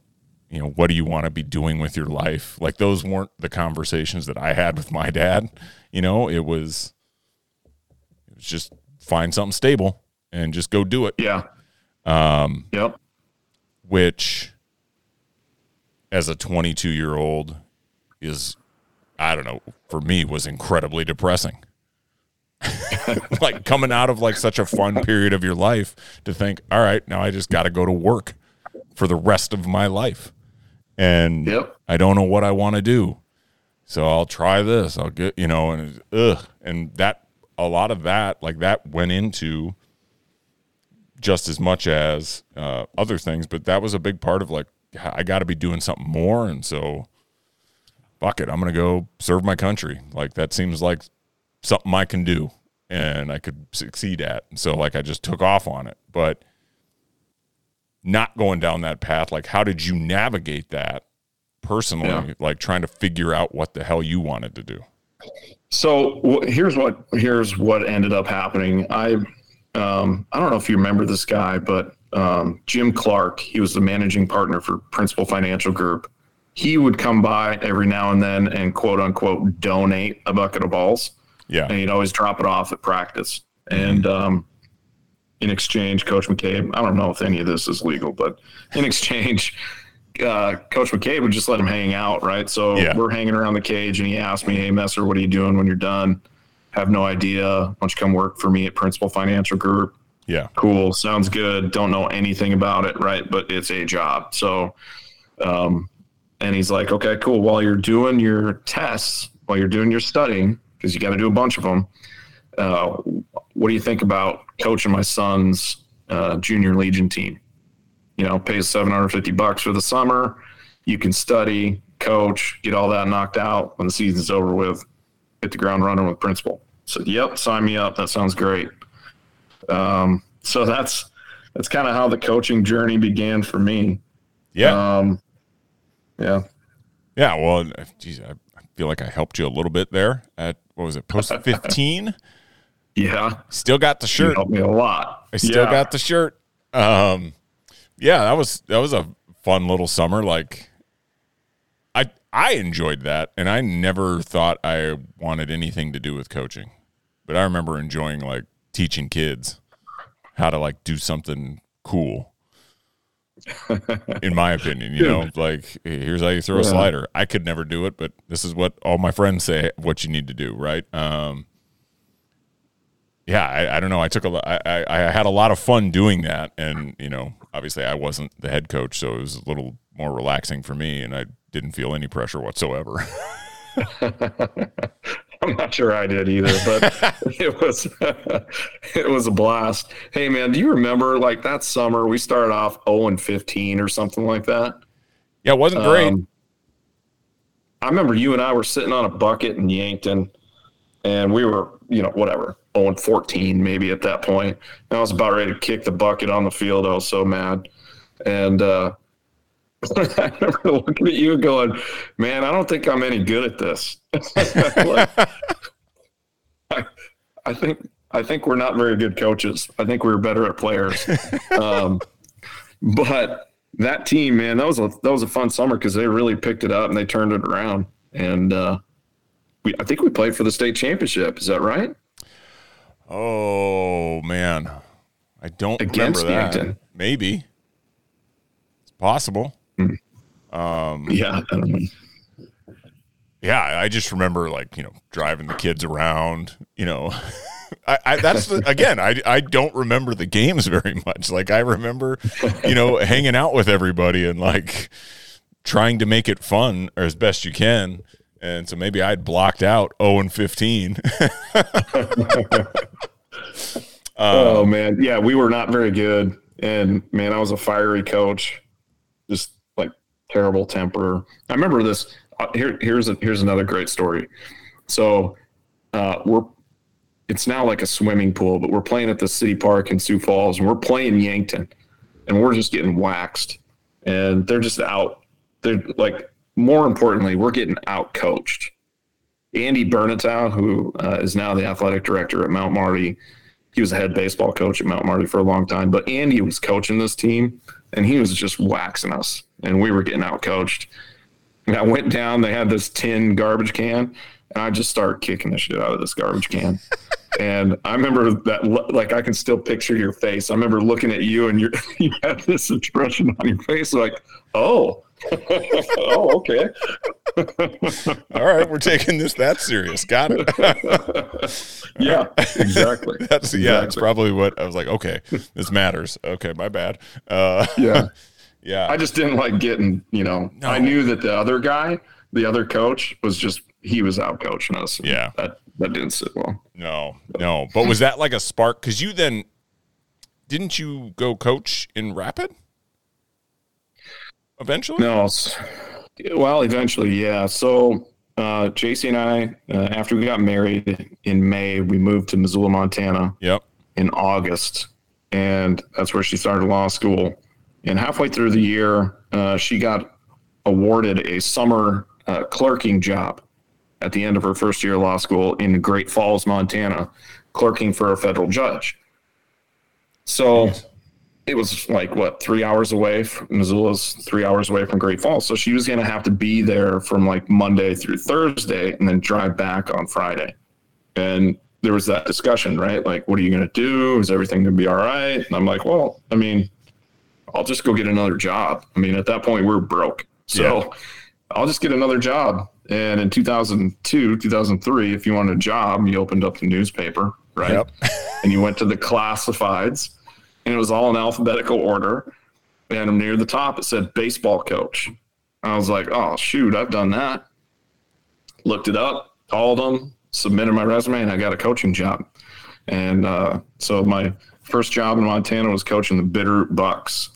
Speaker 1: You know, what do you want to be doing with your life? Like those weren't the conversations that I had with my dad. You know, it was it was just find something stable and just go do it.
Speaker 2: Yeah. Um yep.
Speaker 1: Which as a 22 year old is I don't know, for me was incredibly depressing. like coming out of like such a fun period of your life to think, all right, now I just got to go to work for the rest of my life. And yep. I don't know what I want to do. So I'll try this. I'll get, you know, and ugh. And that, a lot of that, like that went into just as much as uh, other things, but that was a big part of like, I got to be doing something more. And so, fuck it, I'm going to go serve my country. Like that seems like something I can do and I could succeed at. And so, like, I just took off on it. But not going down that path like how did you navigate that personally yeah. like trying to figure out what the hell you wanted to do
Speaker 2: so here's what here's what ended up happening i um, i don't know if you remember this guy but um, jim clark he was the managing partner for principal financial group he would come by every now and then and quote unquote donate a bucket of balls
Speaker 1: yeah
Speaker 2: and he'd always drop it off at practice mm-hmm. and um, in exchange, Coach McCabe, I don't know if any of this is legal, but in exchange, uh, Coach McCabe would just let him hang out, right? So yeah. we're hanging around the cage, and he asked me, "Hey, Messer, what are you doing when you're done?" Have no idea. Why don't you come work for me at Principal Financial Group?
Speaker 1: Yeah,
Speaker 2: cool. Sounds good. Don't know anything about it, right? But it's a job. So, um, and he's like, "Okay, cool. While you're doing your tests, while you're doing your studying, because you got to do a bunch of them." Uh, what do you think about coaching my son's uh, junior legion team? You know, pays 750 bucks for the summer. You can study, coach, get all that knocked out when the season's over with, hit the ground running with principal. So, yep, sign me up. That sounds great. Um, so that's that's kind of how the coaching journey began for me.
Speaker 1: Yeah. Um,
Speaker 2: yeah.
Speaker 1: Yeah. Well, geez, I feel like I helped you a little bit there at what was it, post 15?
Speaker 2: Yeah.
Speaker 1: Still got the shirt.
Speaker 2: You helped me a lot.
Speaker 1: I still yeah. got the shirt. Um, yeah, that was that was a fun little summer. Like, I I enjoyed that, and I never thought I wanted anything to do with coaching. But I remember enjoying like teaching kids how to like do something cool. In my opinion, you know, like here's how you throw a slider. I could never do it, but this is what all my friends say what you need to do, right? Um, yeah, I, I don't know. I took a, I, I had a lot of fun doing that, and you know, obviously, I wasn't the head coach, so it was a little more relaxing for me, and I didn't feel any pressure whatsoever.
Speaker 2: I'm not sure I did either, but it was it was a blast. Hey man, do you remember like that summer we started off 0 and 15 or something like that?
Speaker 1: yeah, it wasn't great.
Speaker 2: Um, I remember you and I were sitting on a bucket in Yankton, and we were, you know, whatever, 0 and 14 maybe at that point. And I was about ready to kick the bucket on the field. I was so mad. And uh, I remember looking at you going, man, I don't think I'm any good at this. Like, I, I think I think we're not very good coaches. I think we're better at players. Um, but that team, man, that was a that was a fun summer because they really picked it up and they turned it around. And uh, we I think we played for the state championship. Is that right?
Speaker 1: oh man, I don't
Speaker 2: Against
Speaker 1: remember that.
Speaker 2: Yankton.
Speaker 1: Maybe it's possible.
Speaker 2: Um, yeah, I don't know.
Speaker 1: Yeah, I just remember like you know driving the kids around. You know, I, I that's the, again I I don't remember the games very much. Like I remember, you know, hanging out with everybody and like trying to make it fun or as best you can. And so maybe I'd blocked out 0 and 15.
Speaker 2: oh um, man, yeah, we were not very good. And man, I was a fiery coach, just terrible temper. I remember this. Uh, here, here's a, here's another great story. So uh, we're it's now like a swimming pool, but we're playing at the city park in Sioux Falls, and we're playing Yankton, and we're just getting waxed, and they're just out. They're like more importantly, we're getting out coached. Andy Bernatow, who uh, is now the athletic director at Mount Marty, he was the head baseball coach at Mount Marty for a long time. But Andy was coaching this team, and he was just waxing us, and we were getting out coached. And I went down. They had this tin garbage can, and I just started kicking the shit out of this garbage can. and I remember that, like I can still picture your face. I remember looking at you, and you you had this expression on your face, like, "Oh, oh, okay."
Speaker 1: All right, we're taking this that serious. Got it.
Speaker 2: yeah, exactly.
Speaker 1: That's yeah. It's
Speaker 2: Exactly.
Speaker 1: probably what I was like. Okay, this matters. Okay, my bad. Uh,
Speaker 2: Yeah.
Speaker 1: yeah.
Speaker 2: I just didn't like getting, you know,
Speaker 1: No.
Speaker 2: I knew that the other guy, the other coach, was just he was out coaching us.
Speaker 1: Yeah.
Speaker 2: That that didn't sit well.
Speaker 1: No, no. But was that like a spark? Because you then didn't you go coach in Rapid eventually?
Speaker 2: No. Well, eventually, yeah. So uh, JC and I, uh, after we got married in May, we moved to Missoula, Montana
Speaker 1: Yep.
Speaker 2: in August, and that's where she started law school. And halfway through the year, uh, she got awarded a summer uh, clerking job at the end of her first year of law school in Great Falls, Montana, clerking for a federal judge. So it was like what three hours away from Missoula's three hours away from Great Falls. So she was going to have to be there from like Monday through Thursday and then drive back on Friday. And there was that discussion, right? Like, what are you going to do? Is everything going to be all right? And I'm like, well, I mean, I'll just go get another job. I mean, at that point, we are broke. So I'll just get another job. And in 2002, 2003, if you wanted a job, you opened up the newspaper, right?
Speaker 1: Yep.
Speaker 2: and you went to the classifieds, and it was all in alphabetical order. And near the top, it said baseball coach. I was like, oh, shoot, I've done that. Looked it up, called them, submitted my resume, and I got a coaching job. And uh, so my first job in Montana was coaching the Bitterroot Bucks.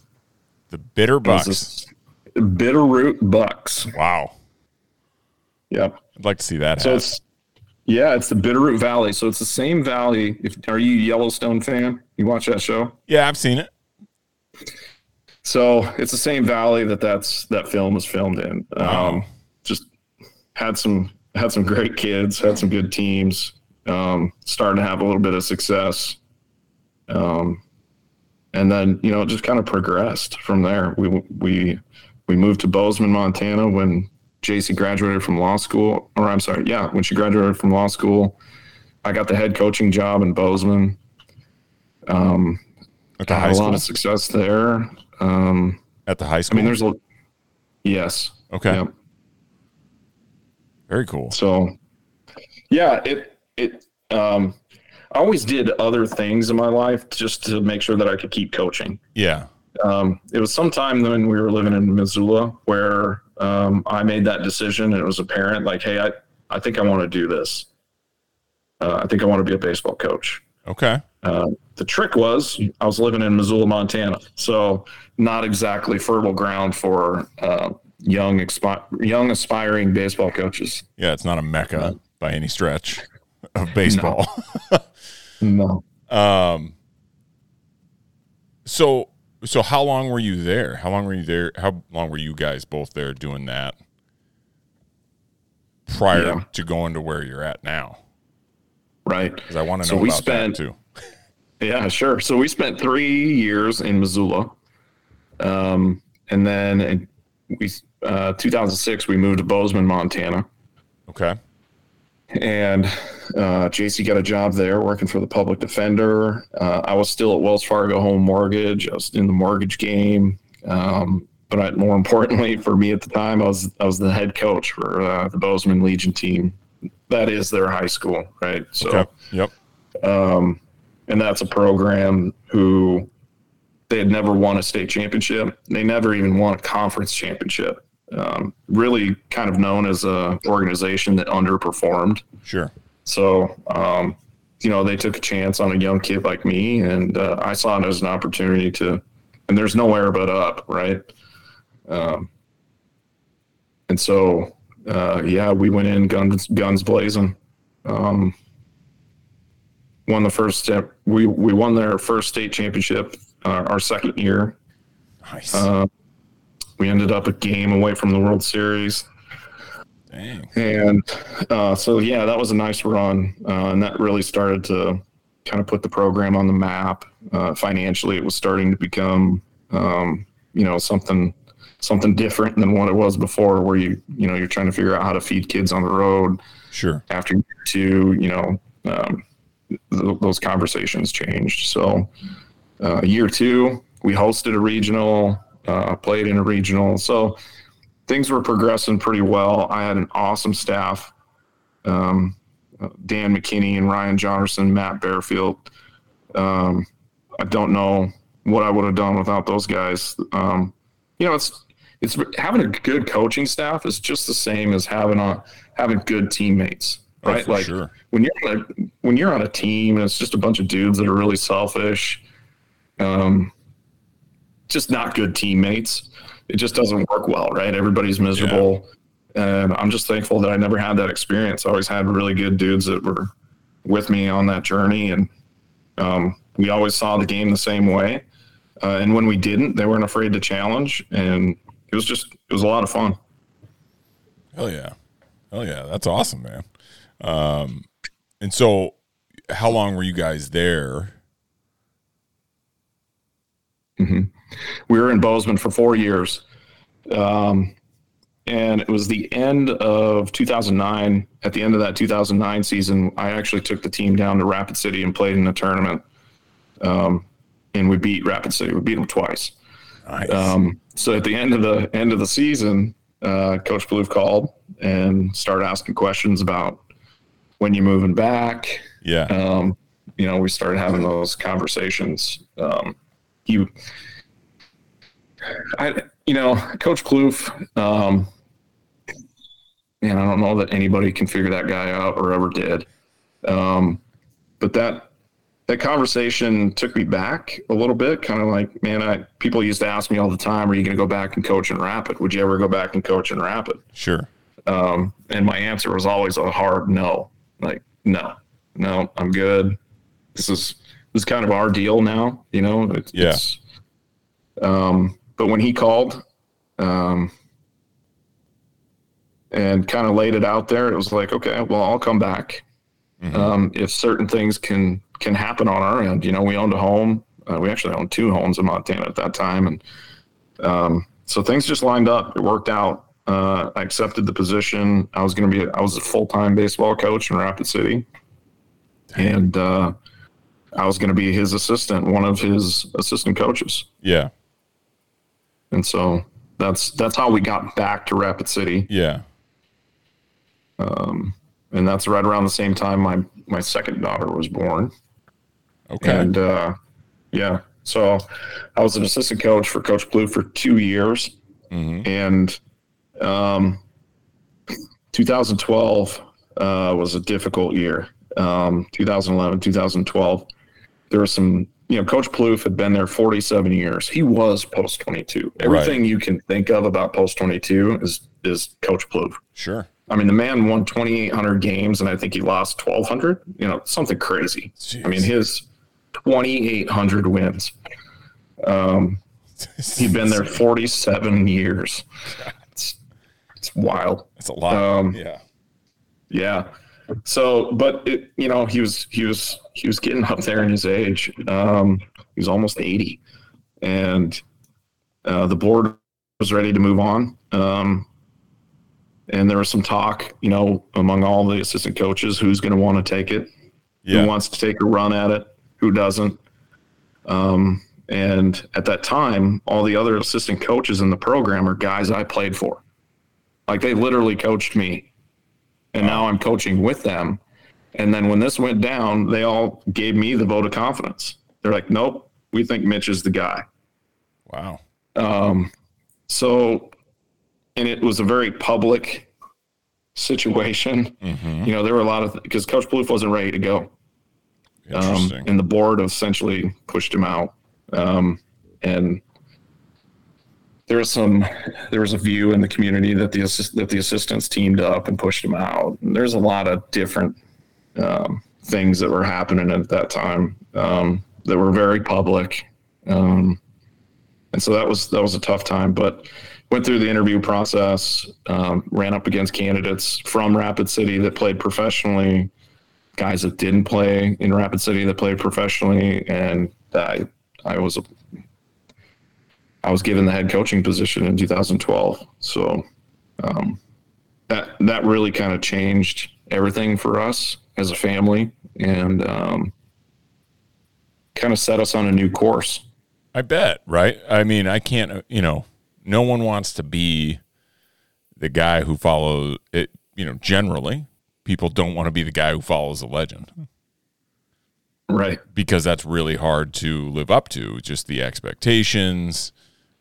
Speaker 1: The Bitter Bucks.
Speaker 2: Bitterroot Bucks.
Speaker 1: Wow.
Speaker 2: Yep.
Speaker 1: I'd like to see that
Speaker 2: So
Speaker 1: happen.
Speaker 2: it's yeah, it's the Bitterroot Valley. So it's the same valley. If are you a Yellowstone fan? You watch that show?
Speaker 1: Yeah, I've seen it.
Speaker 2: So it's the same valley that that's that film was filmed in.
Speaker 1: Wow.
Speaker 2: Um, just had some had some great kids, had some good teams. Um, starting to have a little bit of success. Um, and then you know it just kind of progressed from there. We we we moved to Bozeman, Montana when JC graduated from law school, or I'm sorry, yeah, when she graduated from law school, I got the head coaching job in Bozeman. Um,
Speaker 1: At the
Speaker 2: had
Speaker 1: high
Speaker 2: a
Speaker 1: school.
Speaker 2: lot of success there. Um,
Speaker 1: At the high school, I
Speaker 2: mean, there's a yes,
Speaker 1: okay.
Speaker 2: Yep.
Speaker 1: Very cool.
Speaker 2: So, yeah, it it. Um, I always did other things in my life just to make sure that I could keep coaching.
Speaker 1: Yeah.
Speaker 2: Um, it was sometime when we were living in Missoula where um, I made that decision, and it was apparent, like, hey, I I think I want to do this. Uh, I think I want to be a baseball coach.
Speaker 1: Okay.
Speaker 2: Uh, the trick was I was living in Missoula, Montana, so not exactly fertile ground for uh, young expi- young aspiring baseball coaches.
Speaker 1: Yeah, it's not a mecca by any stretch of baseball.
Speaker 2: No.
Speaker 1: Um. So so how long were you there? How long were you there? How long were you guys both there doing that prior
Speaker 2: Yeah.
Speaker 1: to going to where you're at now?
Speaker 2: Right.
Speaker 1: Because I want to know.
Speaker 2: So
Speaker 1: we
Speaker 2: spent-
Speaker 1: too.
Speaker 2: Yeah, sure. So we spent three years in Missoula, um, and then in we uh, 2006 we moved to Bozeman, Montana,
Speaker 1: Okay.
Speaker 2: and uh, JC got a job there working for the public defender. Uh, I was still at Wells Fargo Home Mortgage. I was in the mortgage game, um, but I, more importantly for me at the time, I was I was the head coach for uh, the Bozeman Legion team. That is their high school, right? So
Speaker 1: Okay. Yep.
Speaker 2: um, and that's a program who they had never won a state championship. They never even won a conference championship. Um, really, kind of known as a organization that underperformed.
Speaker 1: Sure.
Speaker 2: So, um, you know, they took a chance on a young kid like me, and uh, I saw it as an opportunity to. And there's nowhere but up, right? Um, and so, uh, yeah, we went in guns guns blazing. Um, won the first step. We we won their first state championship uh, our second year.
Speaker 1: Nice.
Speaker 2: Uh, we ended up a game away from the World Series.
Speaker 1: Dang.
Speaker 2: And uh, so, yeah, that was a nice run. Uh, and that really started to kind of put the program on the map. Uh, financially, it was starting to become, um, you know, something something different than what it was before, where you, you know, you're trying to figure out how to feed kids on the road.
Speaker 1: Sure.
Speaker 2: After year two, you know, um, th- those conversations changed. So, uh, year two, we hosted a regional, uh, played in a regional. So, things were progressing pretty well. I had an awesome staff. Um, uh, Dan McKinney and Ryan Johnson, Matt Bearfield. Um, I don't know what I would have done without those guys. Um, you know, it's it's having a good coaching staff is just the same as having a having good teammates, right?
Speaker 1: for
Speaker 2: like
Speaker 1: sure.
Speaker 2: when you're on a, when you're on a team and it's just a bunch of dudes that are really selfish, um, just not good teammates. It just doesn't work well, right? Everybody's miserable, and I'm just thankful that I never had that experience. I always had really good dudes that were with me on that journey, and um, we always saw the game the same way. Uh, and when we didn't, they weren't afraid to challenge, and it was just it was a lot of fun.
Speaker 1: Hell yeah. Hell yeah. That's awesome, man. Um, and so how long were you guys there?
Speaker 2: we were in Bozeman for four years. Um, and it was the end of 2009. At the end of that 2009 season, I actually took the team down to Rapid City and played in a tournament. Um, and we beat Rapid City. We beat them twice.
Speaker 1: Nice.
Speaker 2: Um, so at the end of the end of the season, uh, Coach Ploof called and started asking questions about when you're moving back,
Speaker 1: yeah.
Speaker 2: um, you know, we started having those conversations. Um, he, I, you know, Coach Ploof, um, man, I don't know that anybody can figure that guy out or ever did. Um, but that that conversation took me back a little bit, kind of like, man, I people used to ask me all the time, "Are you going to go back and coach in Rapid? Would you ever go back and coach in Rapid?"
Speaker 1: Sure.
Speaker 2: Um, and my answer was always a hard no. Like, no, no, I'm good. This is this is kind of our deal now, you know. It's,
Speaker 1: Yeah.
Speaker 2: It's, um, but when he called, um, and kind of laid it out there, it was like, okay, well, I'll come back
Speaker 1: Mhm.
Speaker 2: um, if certain things can can happen on our end. You know, we owned a home. Uh, we actually owned two homes in Montana at that time, and um, so things just lined up. It worked out. Uh, I accepted the position. I was going to be, I was a full time baseball coach in Rapid City. And uh, I was going to be his assistant, one of his assistant coaches.
Speaker 1: Yeah.
Speaker 2: And so that's that's how we got back to Rapid City.
Speaker 1: Yeah.
Speaker 2: Um, and that's right around the same time my my second daughter was born.
Speaker 1: Okay.
Speaker 2: And uh, yeah, so I was an assistant coach for Coach Ploof for two years,
Speaker 1: Mhm.
Speaker 2: and um, 2012 uh, was a difficult year. Um, 2011, 2012, there was some. You know, Coach Ploof had been there 47 years. He was post 22. Everything you can think of about post 22 is is Coach Ploof.
Speaker 1: Sure.
Speaker 2: I mean, the man won 2,800 games, and I think he lost 1,200. You know, something crazy. I mean, his 2,800 wins. Um, he'd been there 47 years. It's, wild.
Speaker 1: It's a lot.
Speaker 2: um,
Speaker 1: yeah.
Speaker 2: Yeah. So, but it, you know, he was he was he was getting up there in his age. Um, he was almost 80, and uh, the board was ready to move on. Um, and there was some talk, you know, among all the assistant coaches, who's going to want to take it,
Speaker 1: Yeah.
Speaker 2: who wants to take a run at it, who doesn't. Um, and at that time, all the other assistant coaches in the program are guys I played for. Like they literally coached me. And now I'm coaching with them. And then when this went down, they all gave me the vote of confidence. They're like, nope, we think Mitch is the guy.
Speaker 1: Wow.
Speaker 2: Um, so, and it was a very public situation.
Speaker 1: hmm
Speaker 2: You know, there were a lot of because Coach Ploof wasn't ready to go, um, and the board essentially pushed him out. Um, and there was some, there was a view in the community that the assist, that the assistants teamed up and pushed him out. And there's a lot of different um, things that were happening at that time um, that were very public. Um, and so that was that was a tough time, but went through the interview process, um, ran up against candidates from Rapid City that played professionally, guys that didn't play in Rapid City that played professionally, and I I was I was given the head coaching position in 2012. So um, that that really kind of changed everything for us as a family, and um, kind of set us on a new course.
Speaker 1: I bet, right? I mean, I can't, uh, you know, no one wants to be the guy who follows it, you know, generally, people don't want to be the guy who follows a legend
Speaker 2: Right.
Speaker 1: because that's really hard to live up to, just the expectations,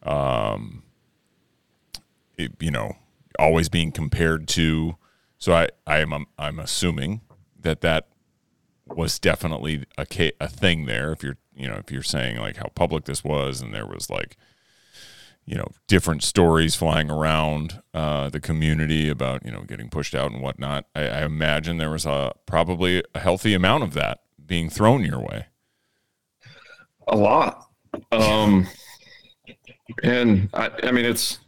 Speaker 1: um, it, you know, always being compared to. So I, I am, I'm assuming that that was definitely a a thing there. If you're, you know, if you're saying like how public this was, and there was like, you know, different stories flying around uh, the community about you know getting pushed out and whatnot. I, I imagine there was a probably a healthy amount of that being thrown your way.
Speaker 2: A lot. Um, and I, I mean, it's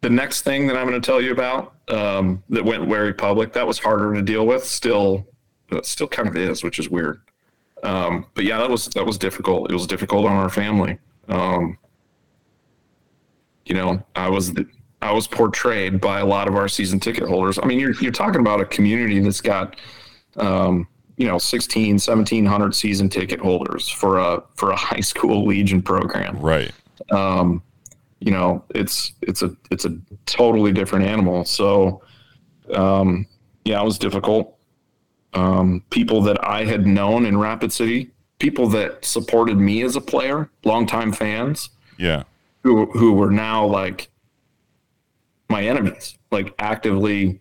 Speaker 2: the next thing that I'm going to tell you about um, that went very public. That was harder to deal with. Still, still kind of is, which is weird. Um, but yeah, that was that was difficult. It was difficult on our family. Um, you know, I was I was portrayed by a lot of our season ticket holders. I mean, you're you're talking about a community that's got um, you know 16 1700 season ticket holders for a for a high school legion program
Speaker 1: Right.
Speaker 2: um, you know it's it's a it's a totally different animal so um, yeah it was difficult um, people that i had known in rapid city people that supported me as a player longtime fans
Speaker 1: Yeah.
Speaker 2: who who were now like my enemies, like actively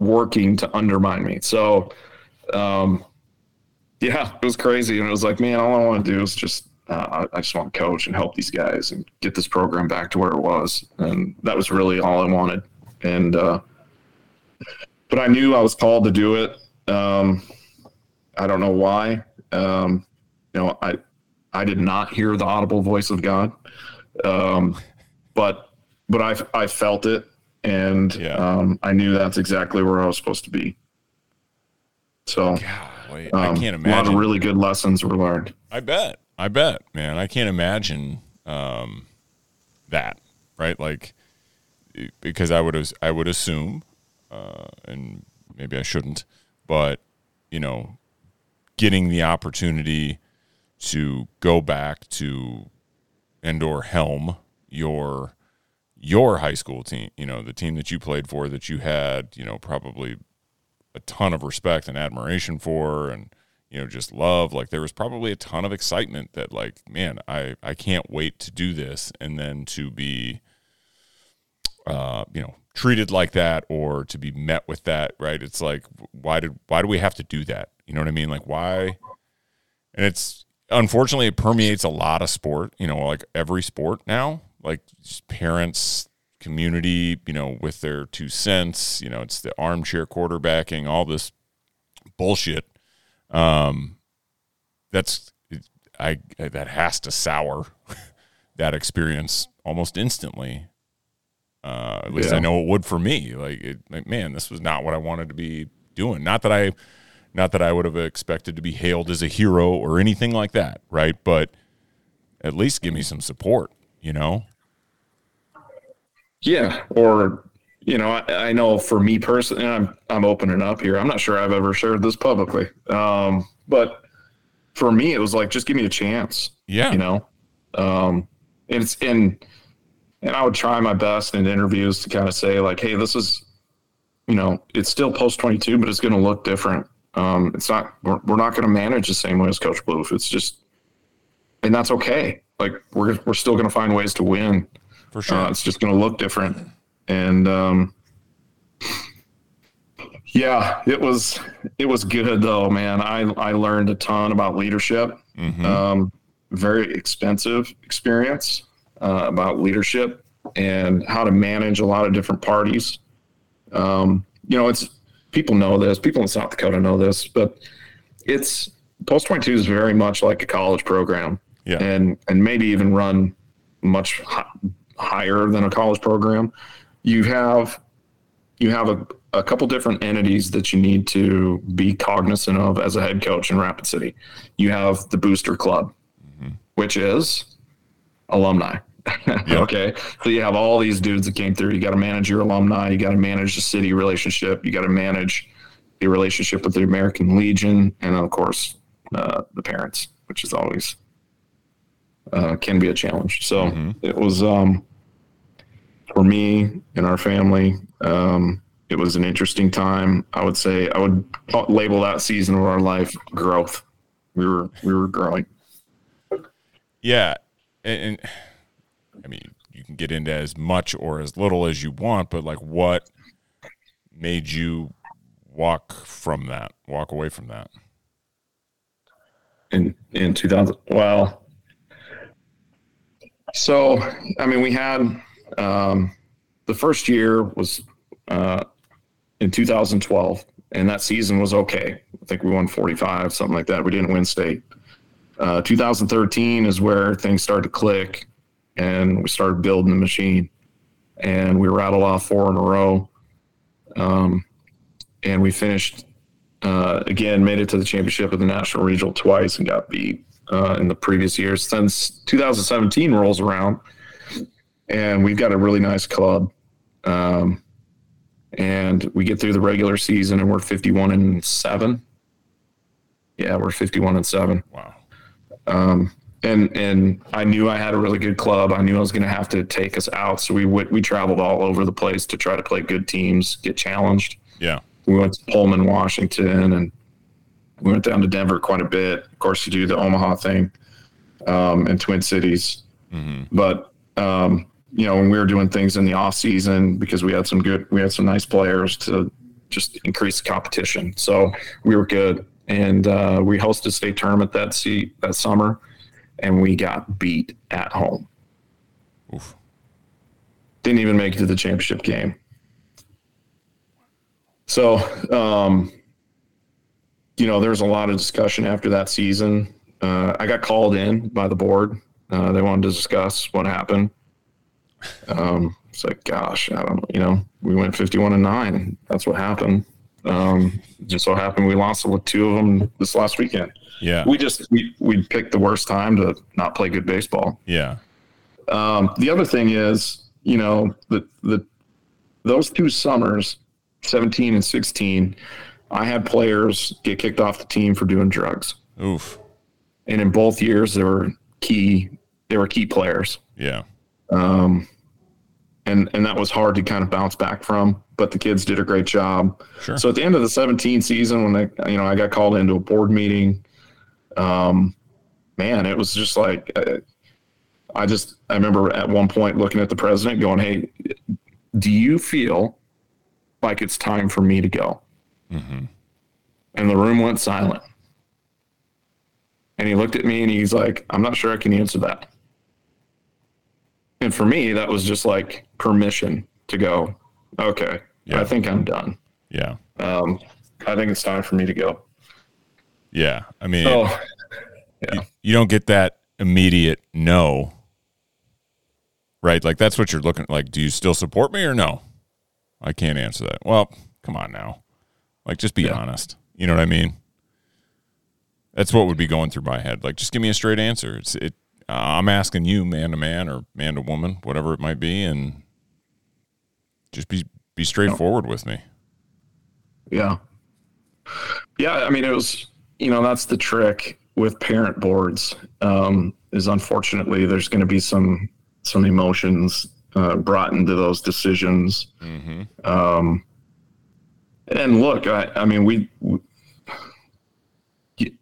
Speaker 2: working to undermine me. So, um, yeah, it was crazy, and it was like, man, all I want to do is just uh, I I just want to coach and help these guys and get this program back to where it was, and that was really all I wanted. And uh, but I knew I was called to do it. Um, I don't know why. Um, you know, I I did not hear the audible voice of God um, but but I I felt it, and
Speaker 1: Yeah.
Speaker 2: um, I knew that's exactly where I was supposed to be. So
Speaker 1: Golly,
Speaker 2: um,
Speaker 1: I can't imagine.
Speaker 2: a lot of really good lessons were learned.
Speaker 1: I bet. I bet, man. I can't imagine um, that. Right? Like because I would I would assume, uh, and maybe I shouldn't, but you know, getting the opportunity to go back to and or helm your your high school team, you know, the team that you played for that you had, you know, probably a ton of respect and admiration for and you know just love. Like there was probably a ton of excitement that like man I I can't wait to do this and then to be uh you know treated like that or to be met with that right? It's like why did why do we have to do that? You know what I mean? Like why? And it's unfortunately it permeates a lot of sport you know like every sport now. Like parents community, you know, with their two cents. You know, it's the armchair quarterbacking, all this bullshit. Um, that's I that has to sour that experience almost instantly. Uh, at least yeah. I know it would for me. Like, it, like, man, this was not what I wanted to be doing. Not that I, not that I would have expected to be hailed as a hero or anything like that, right? But at least give me some support, you know.
Speaker 2: Yeah, or you know, I, I, know for me personally, I'm I'm opening up here. I'm not sure I've ever shared this publicly, um, but for me, it was like just give me a chance.
Speaker 1: Yeah,
Speaker 2: you know, um, and it's and and I would try my best in interviews to kind of say like, hey, this is, you know, it's still post 22, but it's going to look different. Um, it's not we're, we're not going to manage the same way as Coach Ploof. It's just, and that's okay. Like we're we're still going to find ways to win
Speaker 1: for sure.
Speaker 2: Uh, it's just going to look different. And um, yeah, it was it was good though, man. I I learned a ton about leadership. Mm-hmm. Um, very expensive experience uh, about leadership and how to manage a lot of different parties. Um, you know, it's people know this. People in South Dakota know this, but it's post twenty two is very much like a college program.
Speaker 1: Yeah.
Speaker 2: and and maybe even run much higher than a college program, you have you have a, a couple different entities that you need to be cognizant of as a head coach in Rapid City. You have the booster club, mm-hmm. which is alumni. Yep. okay. So you have all these dudes that came through. You got to manage your alumni. You got to manage the city relationship. You got to manage the relationship with the American Legion, and of course, uh, the parents, which is always uh, can be a challenge. So mm-hmm. it was um, for me and our family. Um, it was an interesting time. I would say I would label that season of our life growth. We were we were growing.
Speaker 1: Yeah, and, and I mean you can get into as much or as little as you want, but like what made you walk from that, walk away from that?
Speaker 2: In in 2000, well, so, I mean, we had um, the first year was uh, in 2012, and that season was okay. I think we won 45, something like that. We didn't win state. Uh, 2013 is where things started to click, and we started building the machine, and we rattled off four in a row. Um, and we finished uh, again, made it to the championship of the national regional twice and got beat uh, in the previous years. Since 2017 rolls around, and we've got a really nice club. Um, and we get through the regular season and we're 51 and 7. Yeah, we're 51 and 7.
Speaker 1: Wow.
Speaker 2: Um, and and I knew I had a really good club. I knew I was going to have to take us out, so we went, we traveled all over the place to try to play good teams, get challenged.
Speaker 1: Yeah.
Speaker 2: We went to Pullman, Washington, and we went down to Denver quite a bit. Of course, to do the Omaha thing um, and Twin Cities. Mm-hmm. But um, you know, when we were doing things in the off season because we had some good, we had some nice players to just increase the competition. So we were good, and uh, we hosted state tournament that see that summer, and we got beat at home. Oof. Didn't even make it to the championship game. So, um, you know, there was a lot of discussion after that season. Uh, I got called in by the board. Uh, they wanted to discuss what happened. Um, it's like, gosh, I don't, you know, we went 51 and nine. That's what happened. Um, just so happened we lost with two of them this last weekend.
Speaker 1: Yeah.
Speaker 2: We just, we, we picked the worst time to not play good baseball.
Speaker 1: Yeah.
Speaker 2: Um, the other thing is, you know, the, the, those two summers, 17 and 16, I had players get kicked off the team for doing drugs.
Speaker 1: Oof.
Speaker 2: And in both years, they were key. They were key players.
Speaker 1: Yeah.
Speaker 2: Um, and and that was hard to kind of bounce back from. But the kids did a great job.
Speaker 1: Sure.
Speaker 2: So at the end of the 17 season, when they, you know, I got called into a board meeting, um, man, it was just like, uh, I just, I remember at one point looking at the president going, Hey, do you feel like it's time for me to go?
Speaker 1: Mm-hmm.
Speaker 2: And the room went silent. And he looked at me and he's like, I'm not sure I can answer that. And for me, that was just like permission to go, okay,
Speaker 1: Yeah.
Speaker 2: I think I'm done.
Speaker 1: Yeah.
Speaker 2: Um, I think it's time for me to go.
Speaker 1: Yeah. I mean,
Speaker 2: So,
Speaker 1: you don't get that immediate no. Right? Like that's what you're looking like. Do you still support me or no? I can't answer that. Well, come on now. Like just be
Speaker 2: Yeah.
Speaker 1: honest. You know what I mean? That's what would be going through my head. Like just give me a straight answer. It's it uh, I'm asking you man to man or man to woman, whatever it might be and just be be straightforward with me.
Speaker 2: yeah. Yeah. I mean, it was, you know, that's the trick with parent boards um, is unfortunately there's going to be some, some emotions uh, brought into those decisions.
Speaker 1: Mm-hmm.
Speaker 2: Um, and look, I, I mean, we, we,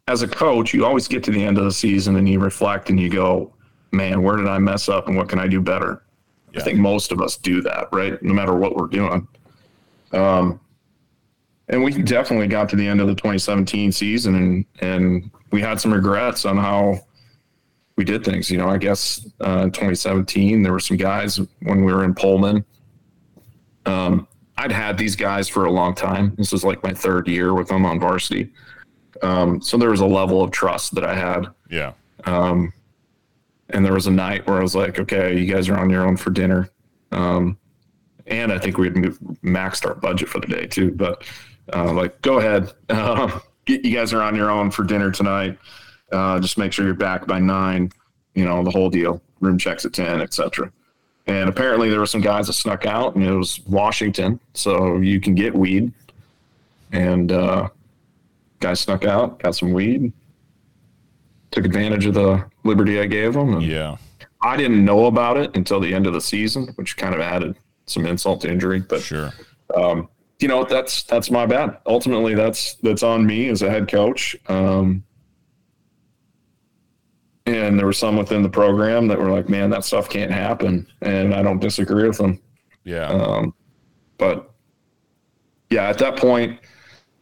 Speaker 2: as a coach, you always get to the end of the season and you reflect and you go, man, where did I mess up and what can I do better?
Speaker 1: Yeah.
Speaker 2: I think most of us do that, right? No matter what we're doing. Um, and we definitely got to the end of the 2017 season and, and we had some regrets on how we did things. You know, I guess uh, in 2017, there were some guys when we were in Pullman. Um, I'd had these guys for a long time. This was like my third year with them on varsity. Um, so there was a level of trust that I had.
Speaker 1: Yeah.
Speaker 2: Um, and there was a night where I was like, okay, you guys are on your own for dinner. Um, and I think we had moved, maxed our budget for the day too. But uh, like, go ahead. Uh, you guys are on your own for dinner tonight. Uh, just make sure you're back by nine, you know, the whole deal. Room checks at 10, etc. And apparently there were some guys that snuck out and it was Washington. So you can get weed. And guys snuck out, got some weed, took advantage of the liberty I gave him.
Speaker 1: Yeah.
Speaker 2: I didn't know about it until the end of the season, which kind of added some insult to injury. But
Speaker 1: Sure.
Speaker 2: um, you know, that's that's my bad. Ultimately, that's that's on me as a head coach. Um, and there were some within the program that were like, "Man, that stuff can't happen," and I don't disagree with them.
Speaker 1: Yeah.
Speaker 2: Um, but yeah, at that point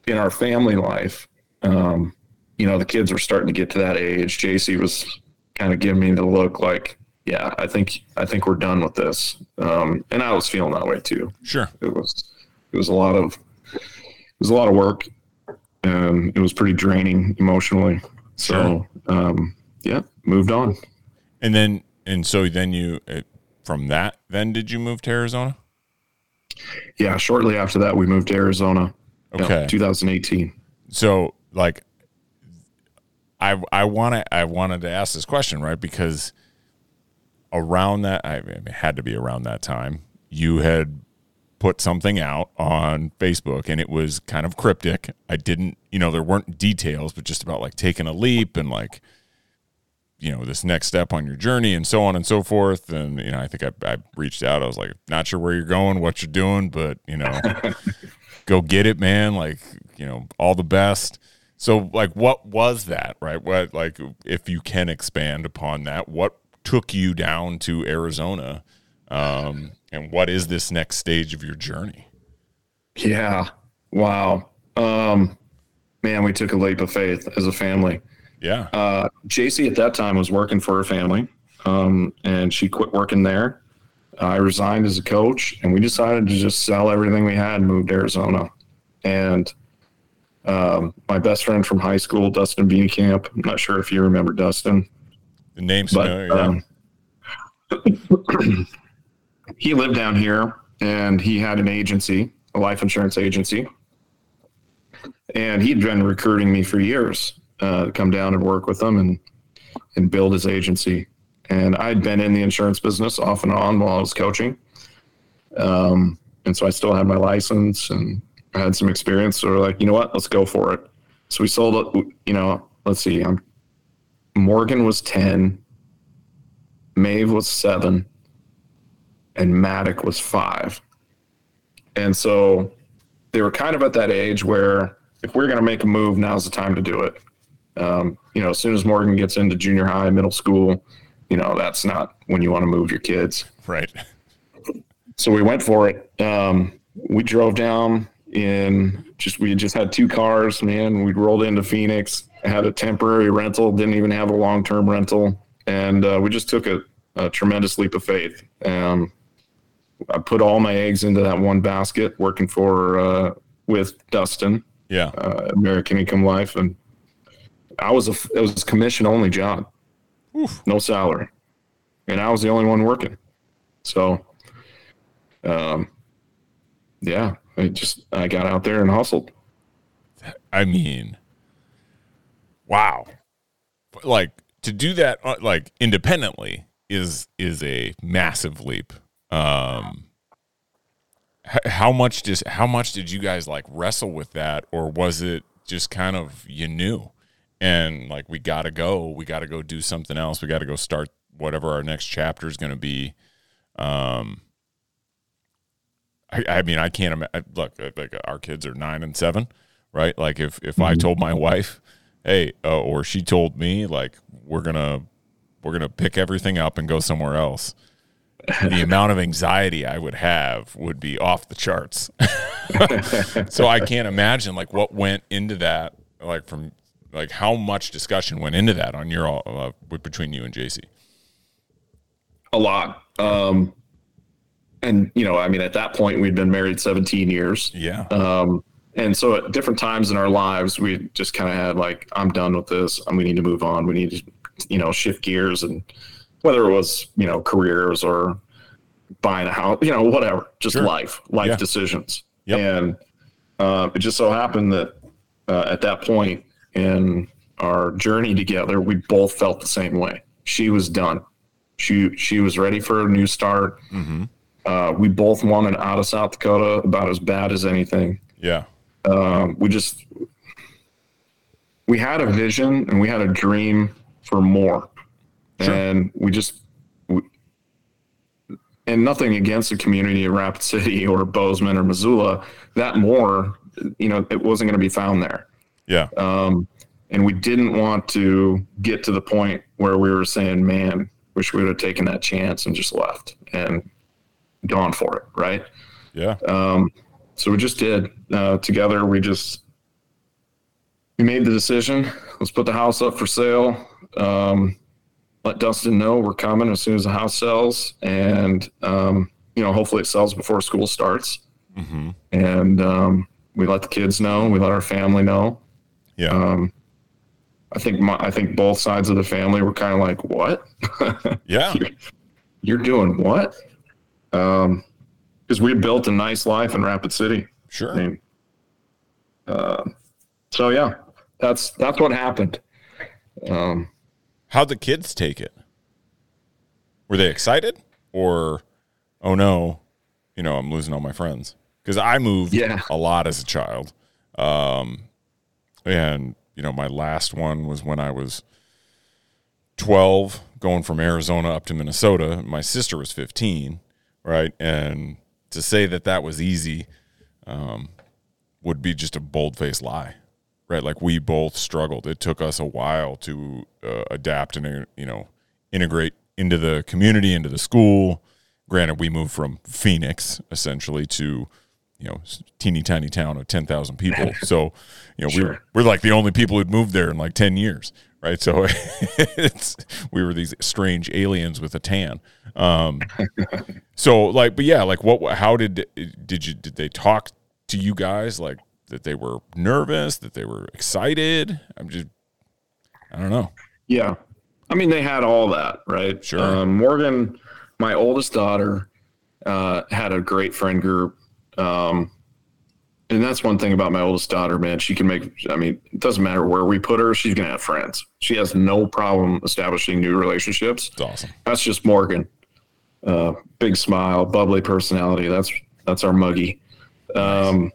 Speaker 2: in our family life, um, you know, the kids were starting to get to that age. JC was kind of giving me the look like, yeah, I think, I think we're done with this. Um, and I was feeling that way too.
Speaker 1: sure.
Speaker 2: It was, it was a lot of, it was a lot of work and it was pretty draining emotionally. So, um, yeah, moved on.
Speaker 1: And then, and so then you, uh, from that, then did you move to Arizona?
Speaker 2: Yeah. Shortly after that, we moved to Arizona.
Speaker 1: Okay.
Speaker 2: 2018.
Speaker 1: So, like, I I want to I wanted to ask this question right because around that I had to be around that time you had put something out on Facebook and it was kind of cryptic. I didn't, you know, there weren't details, but just about like taking a leap and like you know this next step on your journey and so on and so forth and you know i think i, I reached out i was like not sure where you're going what you're doing but you know go get it man like you know all the best so like what was that right what like if you can expand upon that what took you down to arizona um and what is this next stage of your journey
Speaker 2: Yeah. Wow. Um, man, we took a leap of faith as a family.
Speaker 1: yeah
Speaker 2: Uh, JC at that time was working for her family, um, and she quit working there. I resigned as a coach, and we decided to just sell everything we had and move to Arizona. And um, my best friend from high school, Dustin Camp. I'm not sure if you remember Dustin,
Speaker 1: the name's
Speaker 2: but
Speaker 1: familiar,
Speaker 2: um, he lived down here and he had an agency, a life insurance agency. And he'd been recruiting me for years uh, to come down and work with him and and build his agency. And I'd been in the insurance business off and on while I was coaching. Um, and so I still had my license and I had some experience. So we're like, you know what, let's go for it. So we sold it. You know, let's see. I'm Morgan was ten, Maeve was seven, and Maddox was five. And so they were kind of at that age where if we're going to make a move, now's the time to do it. Um, you know, as soon as Morgan gets into junior high, middle school, you know, that's not when you want to move your kids.
Speaker 1: Right.
Speaker 2: So we went for it. Um, we drove down in just, we just had two cars, man. We rolled into Phoenix, had a temporary rental, didn't even have a long term rental. And uh, we just took a, a, tremendous leap of faith. Um, I put all my eggs into that one basket working for, uh, with Dustin.
Speaker 1: Yeah.
Speaker 2: Uh, American Income Life. And I was a, it was a commission only job. Oof. no salary, and I was the only one working. So, um, yeah, I just I got out there and hustled.
Speaker 1: I mean, wow, like to do that uh, like independently is is a massive leap. Um, how much does how much did you guys like wrestle with that, or was it just kind of you knew? And like we got to go. We got to go do something else. We got to go start whatever our next chapter is going to be. Um I, I mean i can't imagine look like our kids are nine and seven right? Like if if mm-hmm. i told my wife hey uh, or she told me like we're gonna we're gonna pick everything up and go somewhere else the amount of anxiety i would have would be off the charts. So i can't imagine like what went into that like from like how much discussion went into that on your uh, between you and JC?
Speaker 2: A lot. Um, and you know, I mean, at that point, we'd been married 17 years.
Speaker 1: Yeah.
Speaker 2: Um, and so at different times in our lives, we just kind of had like, I'm done with this. We need to move on. We need to, you know, shift gears and whether it was, you know, careers or buying a house, you know, whatever, just sure. life, life yeah. decisions. Yep. And uh, it just so happened that uh, at that point, in our journey together, we both felt the same way. She was done. She she was ready for a new start. Mm-hmm. Uh, we both wanted out of South Dakota about as bad as anything.
Speaker 1: Yeah.
Speaker 2: Um, we just we had a vision and we had a dream for more, sure. and we just we, and nothing against the community of Rapid City or Bozeman or Missoula. That more, you know, it wasn't going to be found there.
Speaker 1: Yeah.
Speaker 2: Um, and we didn't want to get to the point where we were saying, man, wish we would have taken that chance and just left and gone for it. Right.
Speaker 1: Yeah.
Speaker 2: Um, so we just did uh, together. We just, we made the decision. Let's put the house up for sale. Um, let Dustin know we're coming as soon as the house sells, and um, you know, hopefully it sells before school starts. Mm-hmm. And um, we let the kids know. We let our family know.
Speaker 1: Yeah. Um,
Speaker 2: I think my, I think both sides of the family were kind of like, "What?
Speaker 1: Yeah,
Speaker 2: you're, you're, doing what?" Um, because we built a nice life in Rapid City.
Speaker 1: Sure. I
Speaker 2: mean, uh, so yeah, that's that's what happened. Um,
Speaker 1: how'd the kids take it? Were they excited, or oh no, you know, I'm losing all my friends because I moved
Speaker 2: yeah.
Speaker 1: a lot as a child. Um, and, you know, my last one was when I was 12, going from Arizona up to Minnesota. My sister was 15, right? And to say that that was easy um, would be just a bold faced lie, right? Like we both struggled. It took us a while to uh, adapt and, you know, integrate into the community, into the school. Granted, we moved from Phoenix essentially to you know teeny tiny town of 10,000 people. So, you know, sure. we were we're like the only people who'd moved there in like 10 years, right? So it's we were these strange aliens with a tan. Um so like but yeah, like what how did did you did they talk to you guys like that they were nervous, that they were excited? I'm just I don't know.
Speaker 2: Yeah. I mean, they had all that, right?
Speaker 1: Sure.
Speaker 2: Um, Morgan, my oldest daughter, uh, had a great friend group um, and that's one thing about my oldest daughter, man. She can make, I mean, it doesn't matter where we put her, she's going to have friends. She has no problem establishing new relationships.
Speaker 1: That's awesome.
Speaker 2: That's just Morgan. Uh, big smile, bubbly personality. That's that's our muggy. Um,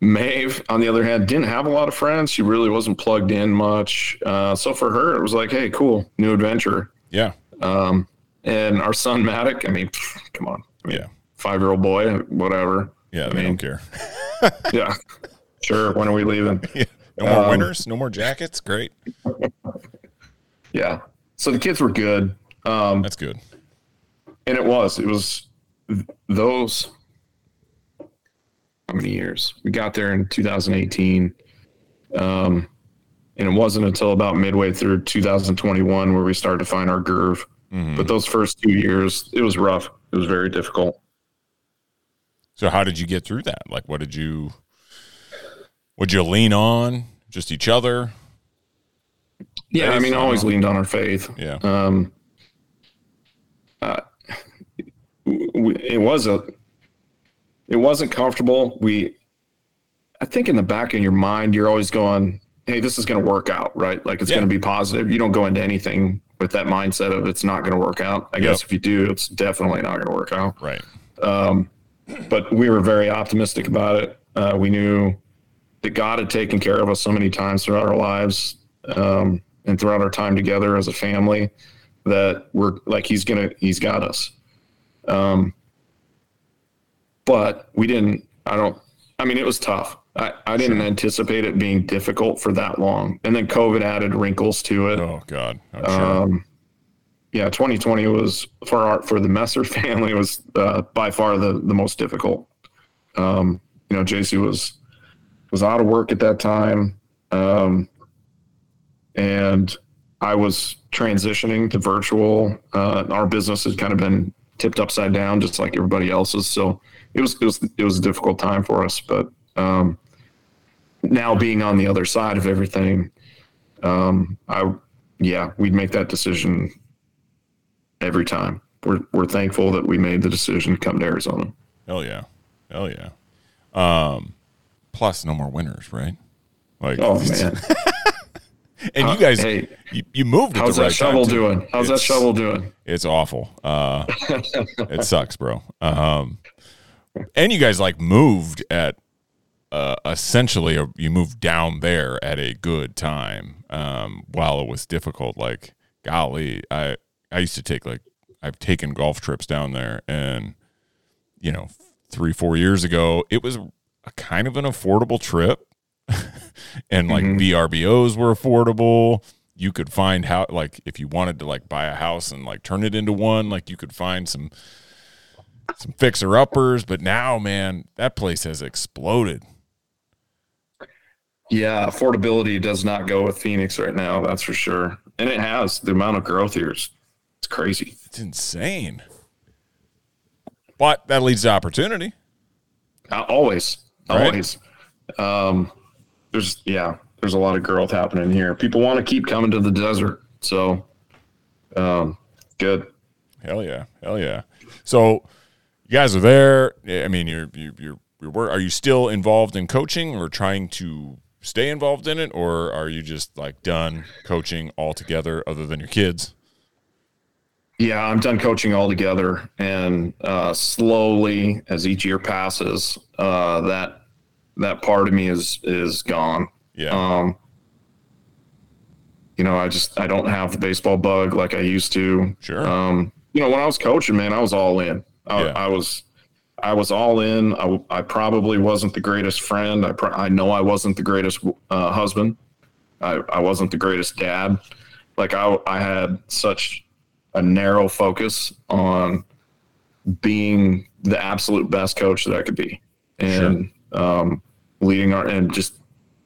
Speaker 2: Maeve, on the other hand, didn't have a lot of friends. She really wasn't plugged in much. Uh, so for her, it was like, hey, cool, new adventure.
Speaker 1: Yeah.
Speaker 2: Um, and our son Matic, I mean, pff, come on, I mean,
Speaker 1: Yeah.
Speaker 2: Five year old boy, whatever.
Speaker 1: Yeah.
Speaker 2: I
Speaker 1: They
Speaker 2: mean,
Speaker 1: don't care.
Speaker 2: yeah, sure. When are we leaving?
Speaker 1: No more
Speaker 2: Um,
Speaker 1: winners. No more jackets. Great.
Speaker 2: Yeah. So the kids were good. Um,
Speaker 1: That's good.
Speaker 2: and it was, it was those. How many years? We got there in 2018. Um, and it wasn't until about midway through 2021 where we started to find our groove.
Speaker 1: Mhm.
Speaker 2: But those first two years, it was rough. It was very difficult.
Speaker 1: So how did you get through that? Like, what did you? Would you lean on just each other?
Speaker 2: Yeah, I mean, I always leaned on our faith.
Speaker 1: Yeah.
Speaker 2: Um, uh, it was a, it wasn't comfortable. We, I think in the back of your mind, you're always going, "Hey, this is going to work out, right? Like it's
Speaker 1: Yeah.
Speaker 2: going to be positive." You don't go into anything with that mindset of it's not going to work out. I guess if you do, it's definitely not going to work out.
Speaker 1: Right.
Speaker 2: Um, but we were very optimistic about it. Uh, we knew that God had taken care of us so many times throughout our lives um, and throughout our time together as a family that we're like He's gonna He's got us. Um, but we didn't. I don't. I mean, it was tough. I, I didn't anticipate it being difficult for that long, and then COVID added wrinkles to it.
Speaker 1: Oh God. I'm sure.
Speaker 2: Yeah, 2020 was for our for the Messer family was uh, by far the the most difficult. Um, you know, JC was was out of work at that time, um, and I was transitioning to virtual. Uh, our business has kind of been tipped upside down, just like everybody else's. So it was it was it was a difficult time for us. But um, now being on the other side of everything, um, I yeah, we'd make that decision every time. We're we're thankful that we made the decision to come to Arizona.
Speaker 1: Hell yeah. Hell yeah. Um, plus no more winners, right? Like,
Speaker 2: Oh man,
Speaker 1: and you guys,
Speaker 2: hey,
Speaker 1: you, you moved.
Speaker 2: How's that
Speaker 1: right time,
Speaker 2: shovel doing? How's that shovel doing?
Speaker 1: It's awful. Uh, it sucks, bro. Um, and you guys like moved at uh, essentially a, you moved down there at a good time um, while it was difficult. Like, golly, I I used to take like I've taken golf trips down there, and you know, three four years ago, it was a kind of an affordable trip, and like
Speaker 2: Mhm.
Speaker 1: VRBOs were affordable. You could find how like if you wanted to like buy a house and like turn it into one like you could find some some fixer uppers but now man that place has exploded.
Speaker 2: Yeah, affordability does not go with Phoenix right now. That's for sure, and it has the amount of growth here is it's crazy.
Speaker 1: it's insane but that leads to opportunity
Speaker 2: Uh, always,
Speaker 1: Right.
Speaker 2: always. Um, there's yeah, there's a lot of growth happening here. People want to keep coming to the desert, so um, good.
Speaker 1: hell yeah hell yeah so you guys are there i mean you're you're you're, you're are you still involved in coaching or trying to stay involved in it or are you just like done coaching altogether other than your kids
Speaker 2: Yeah, I'm done coaching altogether, and uh, slowly as each year passes, uh, that that part of me is is gone.
Speaker 1: yeah
Speaker 2: Um, you know, I just I don't have the baseball bug like I used to.
Speaker 1: sure
Speaker 2: Um, you know, when I was coaching, man, I was all in. I,
Speaker 1: Yeah.
Speaker 2: I was, I was all in. I, I probably wasn't the greatest friend. I, pro- I know I wasn't the greatest uh, husband. I, I wasn't the greatest dad. Like I, I had such a narrow focus on being the absolute best coach that I could be, and um, leading our and just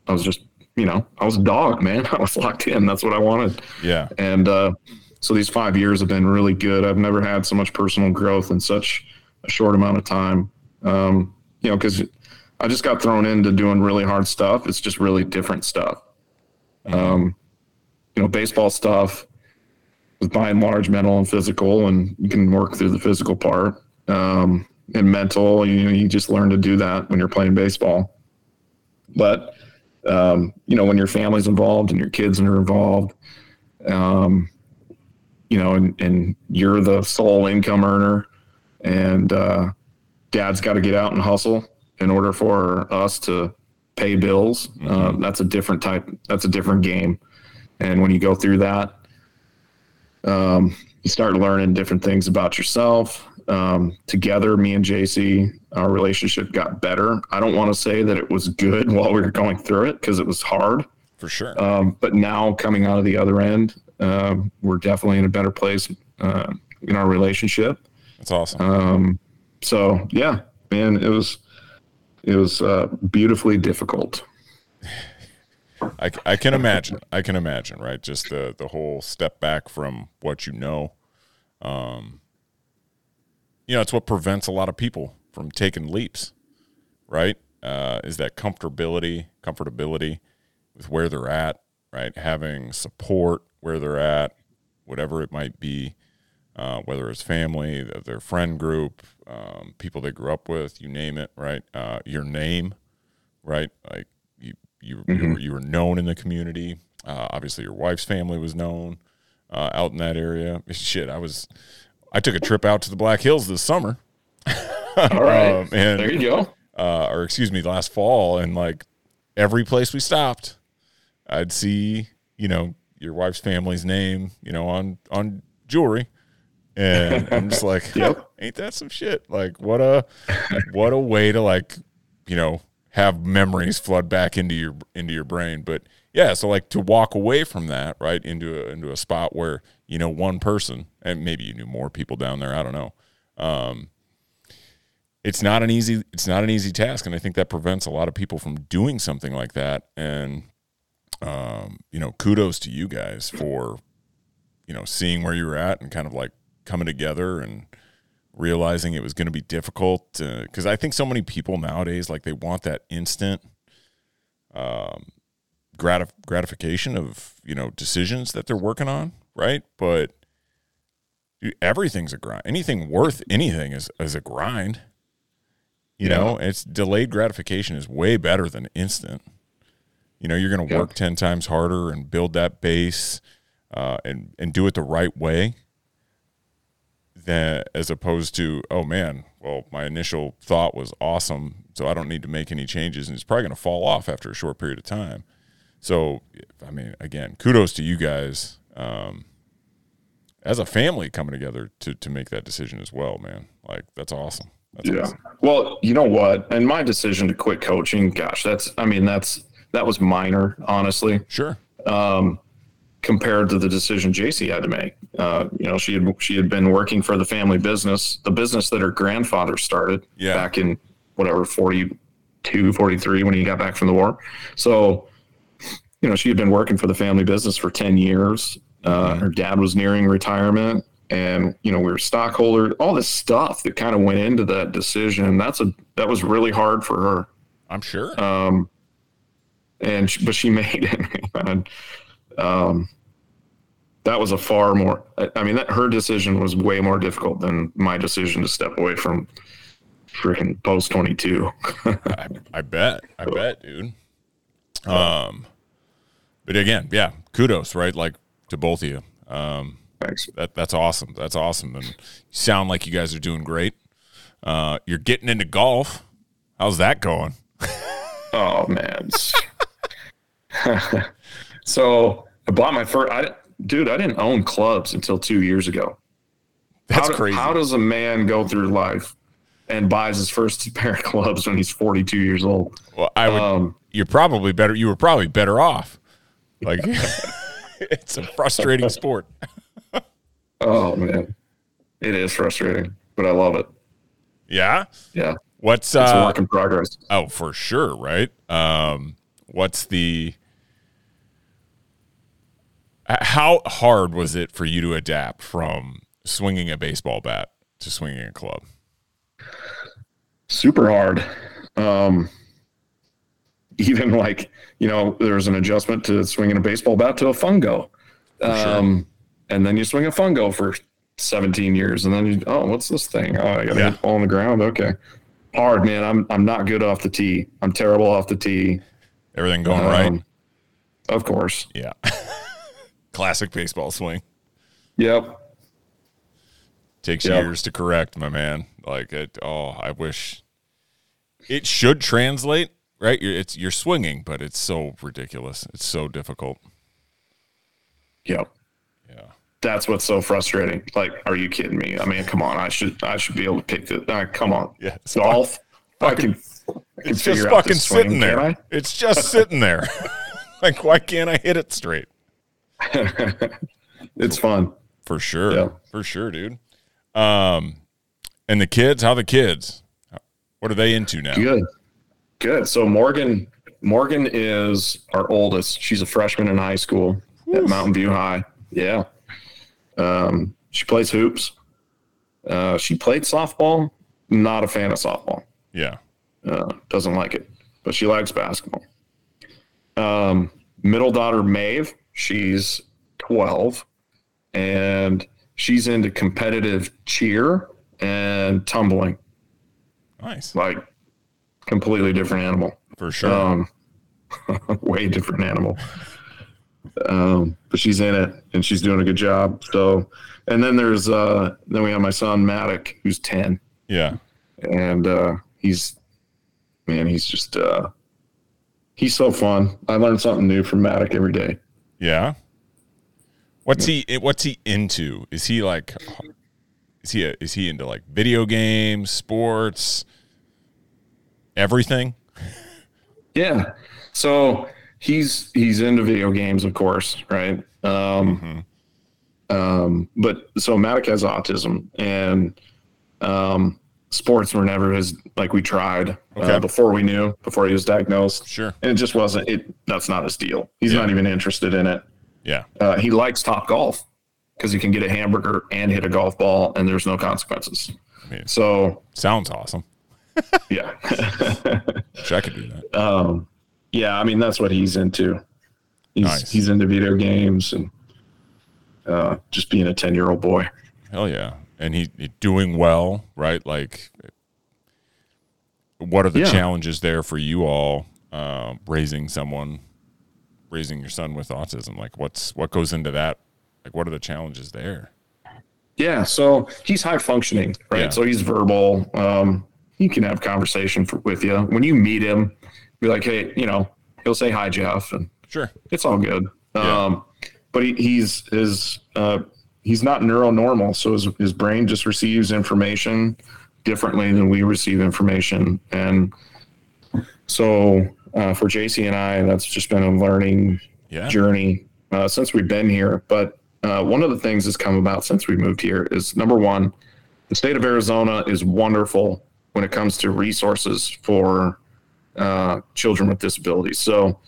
Speaker 2: I was just you know I was a dog, man. I was locked in. That's what I wanted.
Speaker 1: yeah
Speaker 2: And uh, so these five years have been really good. I've never had so much personal growth in such a short amount of time. Um, you know, because I just got thrown into doing really hard stuff. It's just really different stuff. Um, you know, baseball stuff by and large mental and physical, and you can work through the physical part. Um, and mental, you know, you just learn to do that when you're playing baseball. But um, you know, when your family's involved and your kids are involved, um, you know, and, and you're the sole income earner, and uh, dad's got to get out and hustle in order for us to pay bills. Mm-hmm. Uh, that's a different type. That's a different game. And when you go through that, um, you start learning different things about yourself. Um, together, me and JC, our relationship got better. I don't want to say that it was good while we were going through it because it was hard.
Speaker 1: For sure.
Speaker 2: Um, but now coming out of the other end, uh, we're definitely in a better place uh, in our relationship.
Speaker 1: That's awesome.
Speaker 2: Um, so yeah, man, it was it was uh, beautifully difficult.
Speaker 1: I, I can imagine. I can imagine. Right, just the the whole step back from what you know. Um, you know, it's what prevents a lot of people from taking leaps. Right, uh, is that comfortability, comfortability with where they're at. Right, having support where they're at, whatever it might be uh, whether it's family, their friend group, um, people they grew up with, you name it, right? Uh, your name, right? Like you, you, mm-hmm. you, were, you, were, known in the community. Uh, obviously, your wife's family was known uh, out in that area. Shit, I was, I took a trip out to the Black Hills this summer.
Speaker 2: All right, um, and, there you go.
Speaker 1: Uh, or excuse me, last fall, and like every place we stopped, I'd see, you know, your wife's family's name, you know, on on jewelry and I'm just like, yep. ain't that some shit? Like, what a what a way to like, you know, have memories flood back into your into your brain. But yeah, so like to walk away from that, right, into a into a spot where you know one person, and maybe you knew more people down there. I don't know. Um, it's not an easy it's not an easy task, and I think that prevents a lot of people from doing something like that. And um, you know, kudos to you guys for you know seeing where you were at and kind of like coming together and realizing it was going to be difficult because I think so many people nowadays like they want that instant um, gratif- gratification of you know decisions that they're working on, right? But dude, everything's a grind. Anything worth anything is is a grind. You yeah. know, it's delayed gratification is way better than instant. You know, you're going to work ten times harder and build that base, uh, and and do it the right way than, as opposed to oh man well my initial thought was awesome so i don't need to make any changes and it's probably going to fall off after a short period of time. So i mean again kudos to you guys um, as a family coming together to to make that decision as well man. Like that's awesome. That's
Speaker 2: yeah.
Speaker 1: awesome.
Speaker 2: well you know what? And my decision to quit coaching gosh that's i mean that's that was minor honestly.
Speaker 1: Sure.
Speaker 2: Um compared to the decision JC had to make. Uh, you know, she had she had been working for the family business, the business that her grandfather started yeah. back in whatever 42, 43 when he got back from the war. So, you know, she had been working for the family business for 10 years. Uh, mm-hmm. Her dad was nearing retirement and you know we were stockholder all this stuff that kind of went into that decision that's a that was really hard for her
Speaker 1: i'm sure
Speaker 2: um and she, but she made it and um, that was a far more. I mean, that her decision was way more difficult than my decision to step away from freaking post twenty two.
Speaker 1: I, I bet. I bet, dude. Um, but again, yeah, kudos, right? Like to both of you. Um,
Speaker 2: Thanks.
Speaker 1: That that's awesome. That's awesome, and you sound like you guys are doing great. Uh, you're getting into golf. How's that going?
Speaker 2: oh man. so I bought my first. I, dude, I didn't own clubs until two years ago.
Speaker 1: That's
Speaker 2: how,
Speaker 1: crazy.
Speaker 2: How does a man go through life and buys his first pair of clubs when he's 42 years old?
Speaker 1: Well, I would. Um, you're probably better. You were probably better off. Like, it's a frustrating sport.
Speaker 2: oh man, it is frustrating, but I love it.
Speaker 1: Yeah.
Speaker 2: Yeah.
Speaker 1: What's
Speaker 2: it's
Speaker 1: uh,
Speaker 2: a work in progress?
Speaker 1: Oh, for sure, right? Um, what's the how hard was it for you to adapt from swinging a baseball bat to swinging a club?
Speaker 2: Super hard. Um, even like you know, there's an adjustment to swinging a baseball bat to a fungo, um, sure. and then you swing a fungo for 17 years, and then you oh, what's this thing? Oh, I got yeah. ball on the ground. Okay, hard man. I'm I'm not good off the tee. I'm terrible off the tee.
Speaker 1: Everything going um, right?
Speaker 2: Of course.
Speaker 1: Yeah. Classic baseball swing.
Speaker 2: Yep.
Speaker 1: takes
Speaker 2: Yep.
Speaker 1: years to correct, my man. Like it. Oh, I wish it should translate. Right, you're, it's you're swinging, but it's so ridiculous. It's so difficult.
Speaker 2: Yep.
Speaker 1: Yeah.
Speaker 2: That's what's so frustrating. Like, are you kidding me? I mean, come on. I should I should be able to pick the. Uh, come on.
Speaker 1: Yeah, it's
Speaker 2: Golf. I can. I can
Speaker 1: It's just fucking
Speaker 2: this swing,
Speaker 1: sitting there. It's just sitting there. like, why can't I hit it straight?
Speaker 2: It's fun.
Speaker 1: For sure.
Speaker 2: Yeah.
Speaker 1: For sure, dude. Um, and the kids, how the kids? What are they into now?
Speaker 2: Good. Good. So Morgan Morgan is our oldest. She's a freshman in high school at Mountain View High. Yeah. Um, she plays hoops. Uh, she played softball. Not a fan of softball.
Speaker 1: Yeah.
Speaker 2: Uh, doesn't like it, but she likes basketball. Um, middle daughter Maeve. She's twelve, and she's into competitive cheer and tumbling.
Speaker 1: Nice.
Speaker 2: Like completely different animal.
Speaker 1: For sure.
Speaker 2: Um, way different animal. Um, but she's in it and she's doing a good job. So, and then there's uh, then we have my son Maddock, who's ten,
Speaker 1: yeah.
Speaker 2: and uh, he's man, he's just uh, he's so fun. I learn something new from Maddock every day.
Speaker 1: Yeah. What's he what's he into? Is he like is he is he into like video games, sports, everything?
Speaker 2: Yeah. So he's he's into video games, of course, right? Um, um, but so Maddock has autism, and um, sports were never his like we tried
Speaker 1: Okay.
Speaker 2: uh, before we knew before he was diagnosed,
Speaker 1: Sure.
Speaker 2: and it just wasn't it. That's not his deal. He's
Speaker 1: Yeah.
Speaker 2: not even interested in it.
Speaker 1: Yeah.
Speaker 2: Uh, he likes top golf because he can get a hamburger and hit a golf ball, and there's no consequences.
Speaker 1: I mean,
Speaker 2: So
Speaker 1: sounds awesome.
Speaker 2: yeah.
Speaker 1: Wish I could do that.
Speaker 2: um, yeah, I mean that's what he's into. He's
Speaker 1: Nice.
Speaker 2: he's into video games and uh, just being a ten year old boy.
Speaker 1: Hell yeah. And he, he doing well, right? Like what are the
Speaker 2: Yeah.
Speaker 1: challenges there for you all uh, raising someone raising your son with autism? Like what's what goes into that? Like what are the challenges there?
Speaker 2: Yeah, so he's high functioning, right?
Speaker 1: Yeah.
Speaker 2: So he's verbal. Um, he can have conversation for, with you when you meet him. Be like, hey, you know, he'll say hi, Jeff, and
Speaker 1: Sure.
Speaker 2: it's all good.
Speaker 1: Yeah.
Speaker 2: Um, but he, he's his uh, he's not neuronormal, so his his brain just receives information differently than we receive information, and so uh, for JC and I, that's just been a learning
Speaker 1: Yeah.
Speaker 2: journey uh, since we've been here. But uh, one of the things that's come about since we moved here is number one, the state of Arizona is wonderful when it comes to resources for uh, children with disabilities. So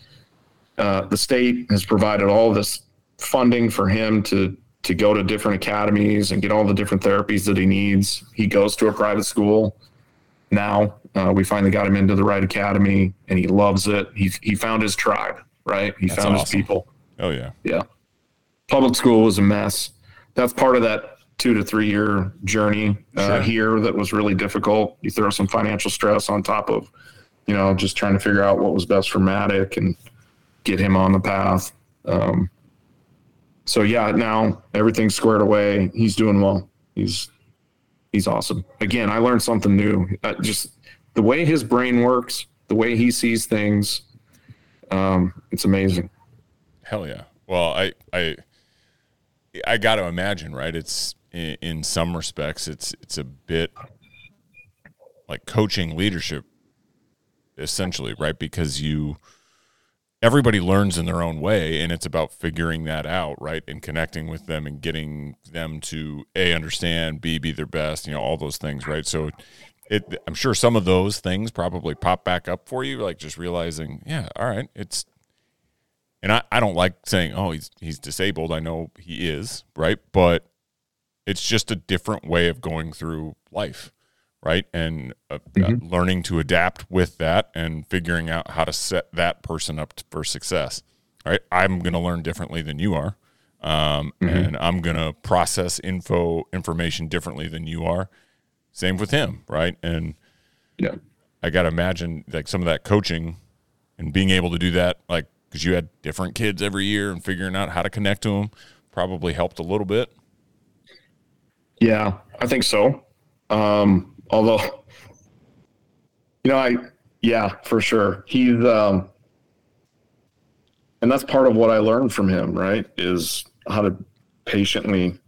Speaker 2: uh, the state has provided all this funding for him to to go to different academies and get all the different therapies that he needs. He goes to a private school now. Uh, we finally got him into the right academy, and he loves it. He he found his tribe, right? He
Speaker 1: That's
Speaker 2: found his people.
Speaker 1: Oh yeah.
Speaker 2: Yeah. Public school was a mess. That's part of that two to three year journey uh,
Speaker 1: Sure.
Speaker 2: here that was really difficult. You throw some financial stress on top of, you know, just trying to figure out what was best for Maddock and get him on the path. Um, so yeah, now everything's squared away. He's doing well. He's he's awesome. Again, I learned something new. Uh, just the way his brain works, the way he sees things. Um, it's amazing.
Speaker 1: Hell yeah. Well, I I I got to imagine, right? It's in, in some respects, it's it's a bit like coaching leadership, essentially, right? Because you everybody learns in their own way, and it's about figuring that out, right? And connecting with them and getting them to a understand, b be their best, you know, all those things, right? So. It, I'm sure some of those things probably pop back up for you, like just realizing, yeah, all right, it's and I, I don't like saying, oh, he's he's disabled. I know he is, right? But it's just a different way of going through life, right? And uh, uh, learning to adapt with that and figuring out how to set that person up for success, right? I'm going to learn differently than you are, um, and I'm going to process info information differently than you are. Same with him, right? And
Speaker 2: Yeah.
Speaker 1: I got to imagine like some of that coaching and being able to do that, like because you had different kids every year and figuring out how to connect to them, probably helped a little bit.
Speaker 2: Yeah, I think so. Um, although, you know, I yeah, for sure. He's um, and that's part of what I learned from him. Right, is how to patiently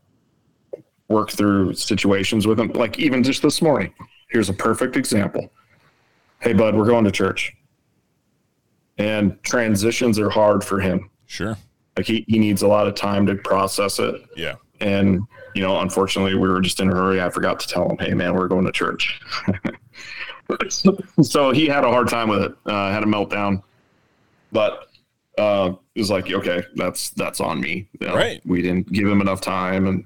Speaker 2: work through situations with him. Like even just this morning, here's a perfect example. Hey, bud, we're going to church, and transitions are hard for him.
Speaker 1: Sure.
Speaker 2: Like he, he needs a lot of time to process it.
Speaker 1: Yeah.
Speaker 2: And, you know, unfortunately, we were just in a hurry. I forgot to tell him, hey, man, we're going to church. so he had a hard time with it, uh, had a meltdown. But uh, it was like, okay, that's that's on me. You know,
Speaker 1: Right.
Speaker 2: We didn't give him enough time. And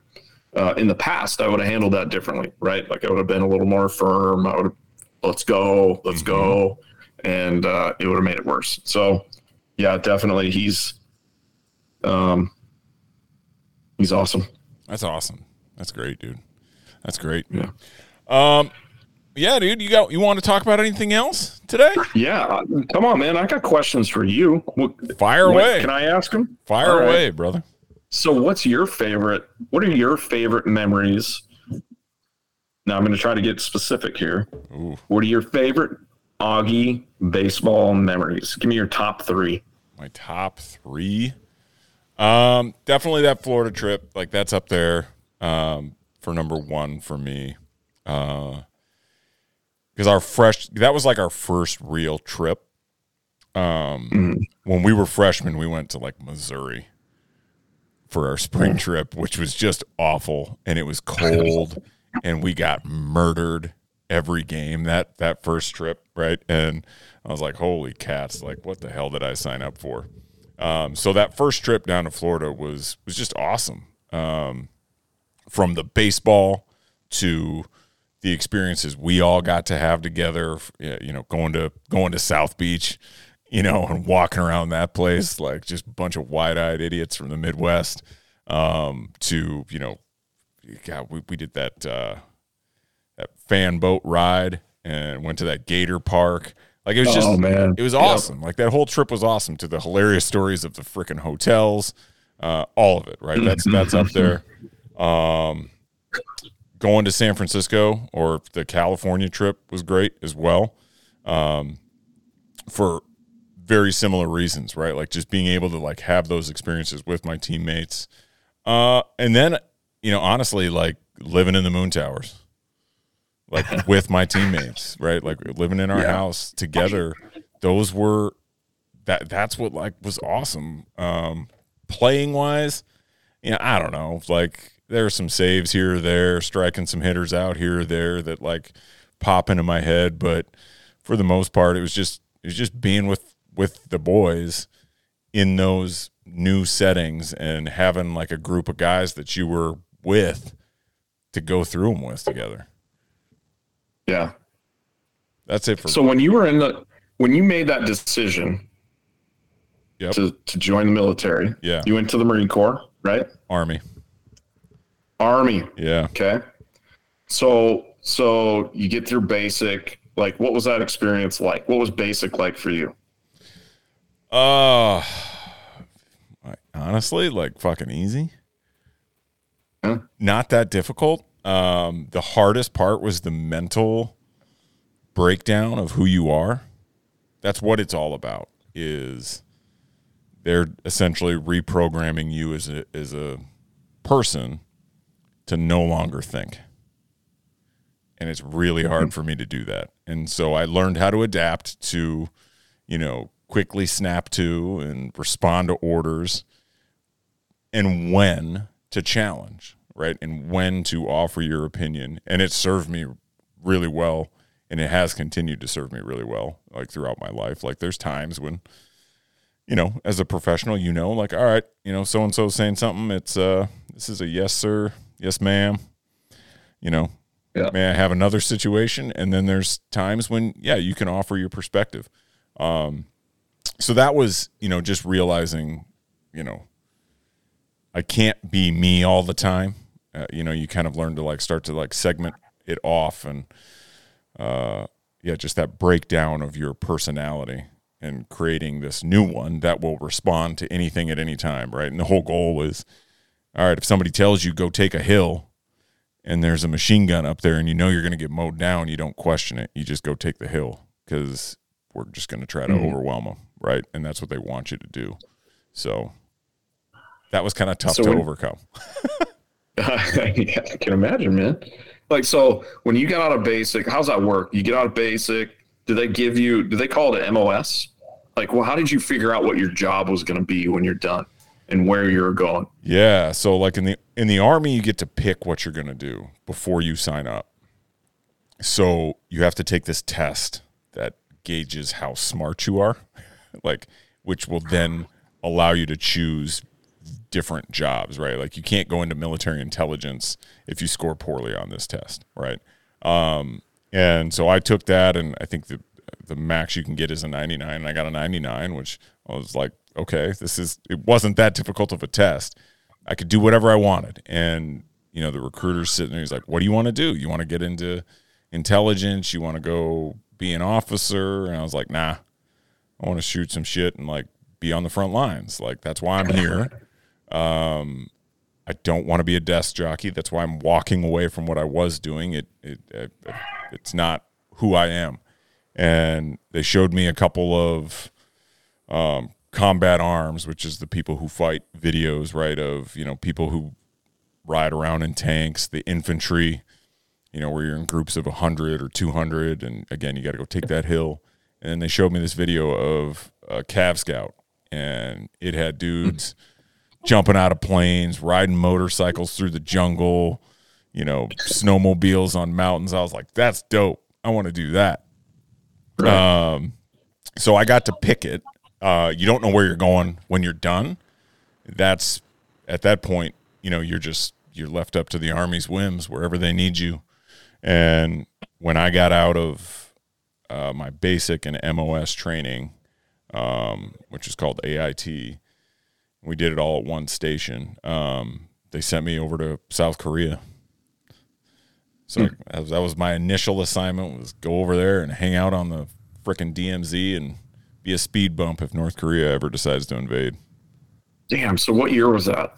Speaker 2: uh, in the past, I would have handled that differently, right? Like I would have been a little more firm. I would have, let's go, let's go. And uh, it would have made it worse. So, yeah, definitely. He's, um, he's awesome.
Speaker 1: That's awesome. That's great, dude. That's great.
Speaker 2: Yeah.
Speaker 1: Um, yeah, dude. You got you want to talk about anything else today?
Speaker 2: Yeah, uh, come on, man. I got questions for you. What,
Speaker 1: Fire
Speaker 2: what-
Speaker 1: away.
Speaker 2: Can I ask them?
Speaker 1: Fire
Speaker 2: All right.
Speaker 1: away, brother.
Speaker 2: So, what's your favorite? What are your favorite memories? Now, I'm going to try to get specific here.
Speaker 1: Ooh.
Speaker 2: What are your favorite Augie baseball memories? Give me your top three.
Speaker 1: My top three. Um, definitely that Florida trip. Like that's up there. Um, for number one for me. Uh, because our fresh that was like our first real trip. Um, when we were freshmen, we went to like Missouri for our spring trip, which was just awful, and it was cold, and we got murdered every game that that first trip, right? And I was like, "Holy cats! Like, what the hell did I sign up for?" Um, so that first trip down to Florida was was just awesome. Um, from the baseball to the experiences we all got to have together, you know, going to going to South Beach, you know, and walking around that place like just a bunch of wide-eyed idiots from the Midwest. Um, to you know, God, we, we did that uh, that fan boat ride and went to that Gator Park. Like it was just,
Speaker 2: Oh, man.
Speaker 1: it was
Speaker 2: Yep.
Speaker 1: awesome. Like that whole trip was awesome. To the hilarious stories of the freaking hotels, uh, all of it. Right, that's that's up there. Um, going to San Francisco or the California trip was great as well. Um, for very similar reasons, right? Like just being able to like have those experiences with my teammates. Uh, and then, you know, honestly, like living in the moon towers, like with my teammates, right? Like living in our
Speaker 2: Yeah.
Speaker 1: house together. Those were that. That's what like was awesome. Um, playing wise, you know, I don't know. Like there are some saves here or there, striking some hitters out here or there that like pop into my head, but for the most part, it was just it was just being with with the boys in those new settings and having like a group of guys that you were with to go through them with together.
Speaker 2: Yeah.
Speaker 1: That's it for
Speaker 2: So when you were in the when you made that decision
Speaker 1: Yep.
Speaker 2: to to join the military,
Speaker 1: Yeah.
Speaker 2: you went to the Marine Corps, right?
Speaker 1: Army.
Speaker 2: Army.
Speaker 1: Yeah.
Speaker 2: Okay. So so you get through basic. Like, what was that experience like? What was basic like for you?
Speaker 1: Uh honestly, like fucking easy.
Speaker 2: Huh?
Speaker 1: Not that difficult. Um, the hardest part was the mental breakdown of who you are. That's what it's all about. Is they're essentially reprogramming you as a as a person to no longer think. And it's really hard for me to do that. And so I learned how to adapt to, you know, quickly snap to and respond to orders and when to challenge, right? And when to offer your opinion. And it served me really well. And it has continued to serve me really well, like throughout my life. Like there's times when, you know, as a professional, you know, like, all right, you know, so and so saying something, it's uh this is a yes, sir, yes, ma'am. You know,
Speaker 2: Yeah.
Speaker 1: may I have another situation? And then there's times when, yeah, you can offer your perspective. Um so that was, you know, just realizing, you know, I can't be me all the time. Uh, you know, you kind of learn to like start to like segment it off and uh yeah, just that breakdown of your personality and creating this new one that will respond to anything at any time, right? And the whole goal is all right, if somebody tells you go take a hill and there's a machine gun up there and you know you're going to get mowed down, you don't question it. You just go take the hill because we're just going to try to
Speaker 2: Mhm.
Speaker 1: overwhelm them, right? And that's what they want you to do. So that was kind of tough
Speaker 2: So
Speaker 1: to
Speaker 2: when-
Speaker 1: overcome.
Speaker 2: I can imagine, man. Like, so when you get out of basic, how's that work? You get out of basic. Do they give you? Do they call it MOS? Like, well, how did you figure out what your job was going to be when you're done and where you're going?
Speaker 1: Yeah, so like in the in the army you get to pick what you're going to do before you sign up. So you have to take this test that gauges how smart you are, like which will then allow you to choose different jobs, right? Like you can't go into military intelligence if you score poorly on this test, right? Um, and so I took that, and I think the the max you can get is a 99, and I got a 99, which I was like, okay, this is it wasn't that difficult of a test. I could do whatever I wanted, and you know the recruiter's sitting there. He's like, "What do you want to do? You want to get into intelligence? You want to go be an officer?" And I was like, "Nah, I want to shoot some shit and like be on the front lines. Like that's why I'm here." Um, I don't want to be a desk jockey. That's why I'm walking away from what I was doing. It, it, it it's not who I am. And they showed me a couple of um, combat arms, which is the people who fight videos, right? Of you know people who ride around in tanks, the infantry, you know, where you're in groups of hundred or two hundred, and again, you got to go take that hill. And then they showed me this video of a Cav Scout, and it had dudes jumping out of planes, riding motorcycles through the jungle, you know, snowmobiles on mountains. I was like, that's dope. I want to do that. Um, so I got to pick it. Uh, you don't know where you're going when you're done. That's at that point, you know, you're just you're left up to the army's whims wherever they need you. And when I got out of uh, my basic and MOS training, um, which is called AIT, we did it all at one station. Um, they sent me over to South Korea. So that, was, that was my initial assignment was go over there and hang out on the frickin' DMZ and be a speed bump if North Korea ever decides to invade.
Speaker 2: Damn. So what year was that?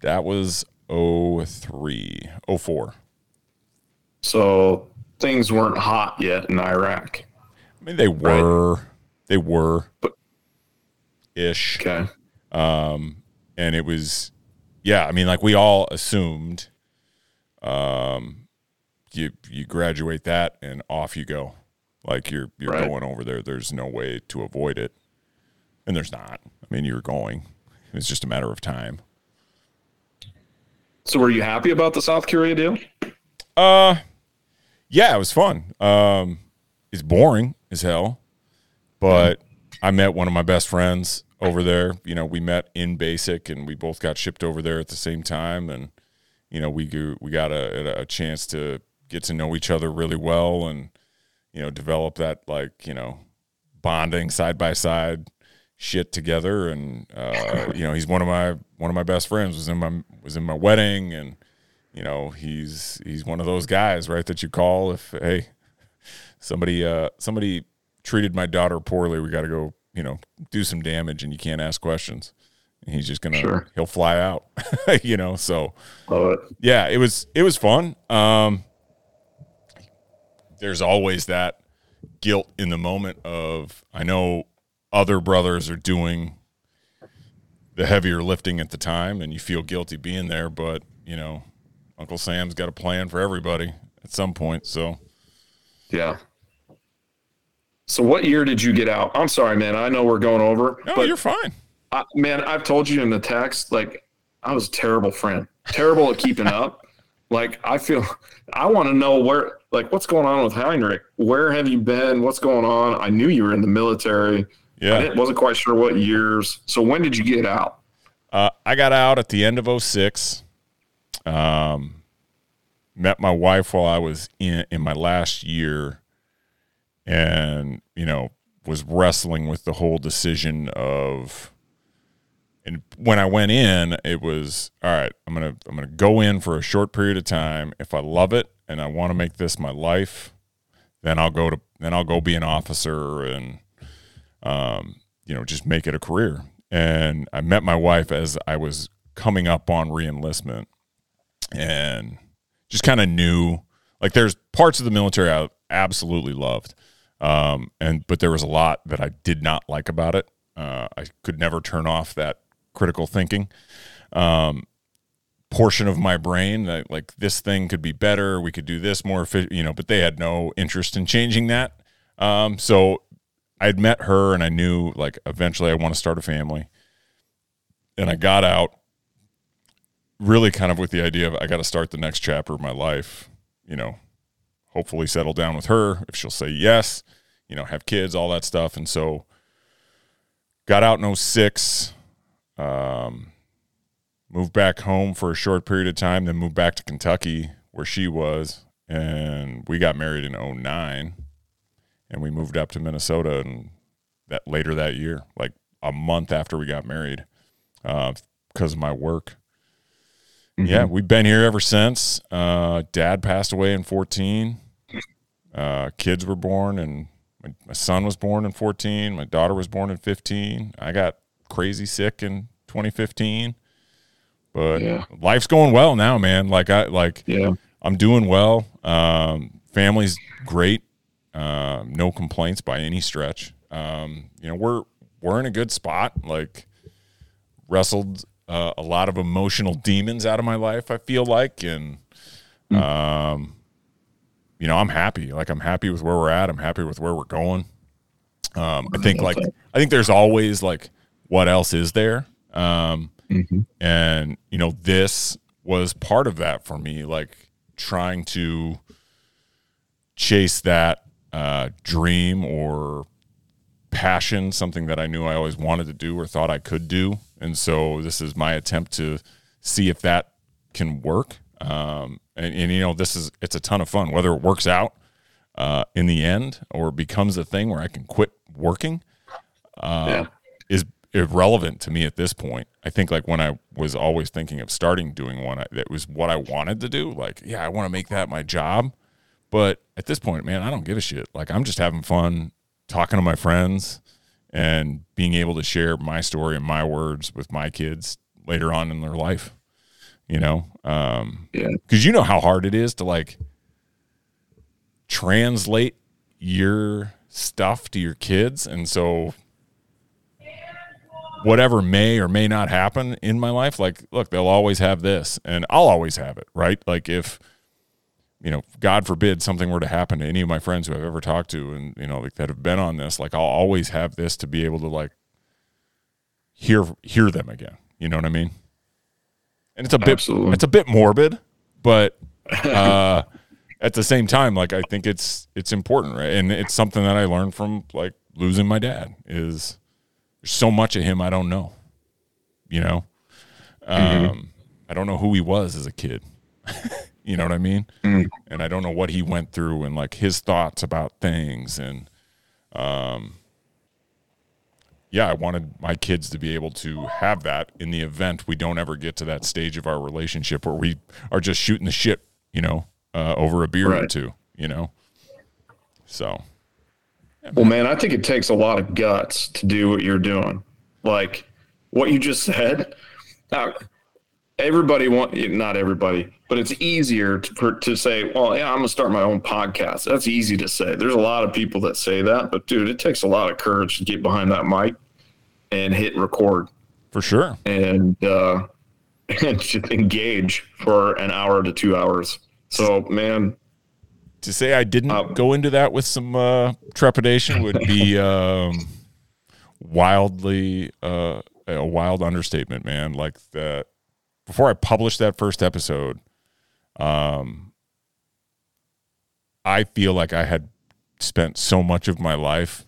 Speaker 1: That was 03, 04.
Speaker 2: So things weren't hot yet in Iraq.
Speaker 1: I mean, they were, they were
Speaker 2: But-
Speaker 1: ish.
Speaker 2: Okay.
Speaker 1: Um, and it was yeah i mean like we all assumed um, you you graduate that and off you go. Like you're you're
Speaker 2: Right.
Speaker 1: going over there. There's no way to avoid it. And there's not. I mean you're going. It's just a matter of time.
Speaker 2: So were you happy about the South Korea deal?
Speaker 1: uh yeah it was fun. Um it's boring as hell. But i met one of my best friends over there. You know we met in basic and we both got shipped over there at the same time. And you know we go, we got a, a chance to get to know each other really well and you know develop that like you know bonding side by side shit together. And uh, you know he's one of my one of my best friends was in my was in my wedding. And you know he's he's one of those guys right that you call if hey somebody uh somebody treated my daughter poorly we got to go you know do some damage and you can't ask questions and he's just gonna
Speaker 2: Sure.
Speaker 1: he'll fly out you know so
Speaker 2: it.
Speaker 1: yeah it was it was fun um there's always that guilt in the moment of i know other brothers are doing the heavier lifting at the time and you feel guilty being there but you know uncle sam's got a plan for everybody at some point so
Speaker 2: Yeah. So what year did you get out? I'm sorry, man. I know we're going over,
Speaker 1: no
Speaker 2: but
Speaker 1: you're fine
Speaker 2: I, man, I've told you in the text, like I was a terrible friend, terrible at keeping up. Like I feel, I want to know where, like, what's going on with Heinrich? Where have you been? What's going on? I knew you were in the military.
Speaker 1: Yeah
Speaker 2: didn't, wasn't quite sure what years. So when did you get out?
Speaker 1: Uh, I got out at the end of 06. Um, met my wife while I was in in my last year, and you know was wrestling with the whole decision of. And when I went in, it was all right. I'm gonna I'm gonna go in for a short period of time. If I love it and I want to make this my life, then I'll go to then I'll go be an officer and um, you know, just make it a career. And I met my wife as I was coming up on reenlistment and just kind of knew like there's parts of the military I absolutely loved. Um, and but there was a lot that I did not like about it. Uh, I could never turn off that critical thinking um, portion of my brain that like this thing could be better. We could do this more, efficient, you know. But they had no interest in changing that. Um, so I'd met her, and I knew like eventually I want to start a family. And I got out really kind of with the idea of I got to start the next chapter of my life. You know, hopefully settle down with her if she'll say yes, you know, have kids, all that stuff. And so got out in 06, um, moved back home for a short period of time, then moved back to Kentucky where she was. And we got married in 09 and we moved up to Minnesota and that later that year, like a month after we got married, uh, because of my work. Mm-hmm. Yeah, we've been here ever since. Uh, dad passed away in 14. Uh, kids were born, and my, my, son was born in 14. My daughter was born in 15. I got crazy sick in 2015, but yeah. life's going well now, man. Like I like, yeah, I'm doing well. Um, family's great. Um, no complaints by any stretch. Um, you know, we're we're in a good spot. Like wrestled uh, a lot of emotional demons out of my life. I feel like, and hmm. um, you know, I'm happy. Like I'm happy with where we're at. I'm happy with where we're going. Um, I think like I think there's always like what else is there? Um, mm-hmm. and you know, this was part of that for me, like trying to chase that uh, dream or passion, something that I knew I always wanted to do or thought I could do. And so this is my attempt to see if that can work. Um, and, and, you know, this is it's a ton of fun. Whether it works out uh, in the end or becomes a thing where I can quit working, uh, yeah. is irrelevant to me at this point. I think like when I was always thinking of starting doing one, I, that was what I wanted to do. Like, yeah, I want to make that my job. But at this point, man, I don't give a shit. Like I'm just having fun talking to my friends and being able to share my story and my words with my kids later on in their life you know? Um yeah. because you know how hard it is to like translate your stuff to your kids. And so whatever may or may not happen in my life like look they'll always have this and i'll always have it right? Like if you know god forbid something were to happen to any of my friends who i've ever talked to and you know like that have been on this like i'll always have this to be able to like hear hear them again you know what i mean and it's a bit Absolutely. it's a bit morbid, but uh, at the same time, like I think it's it's important, right? And it's something that I learned from like losing my dad. Is there's so much of him I don't know, you know. Mm-hmm. Um, I don't know who he was as a kid. you know what I mean? Mm-hmm. And I don't know what he went through and like his thoughts about things and um yeah, I wanted my kids to be able to have that in the event we don't ever get to that stage of our relationship where we are just shooting the shit, you know, uh, over a beer right. or two, you know. So,
Speaker 2: yeah, well, man, I think it takes a lot of guts to do what you're doing. Like what you just said. Everybody want not everybody, but it's easier to to say, well, yeah, I'm gonna start my own podcast. That's easy to say. There's a lot of people that say that, but dude, it takes a lot of courage to get behind that mic and hit record
Speaker 1: for sure,
Speaker 2: and uh, and engage for an hour to two hours. So, man,
Speaker 1: to say I didn't uh, go into that with some uh, trepidation would be um, wildly uh, a wild understatement, man. Like that before I published that first episode, um, I feel like I had spent so much of my life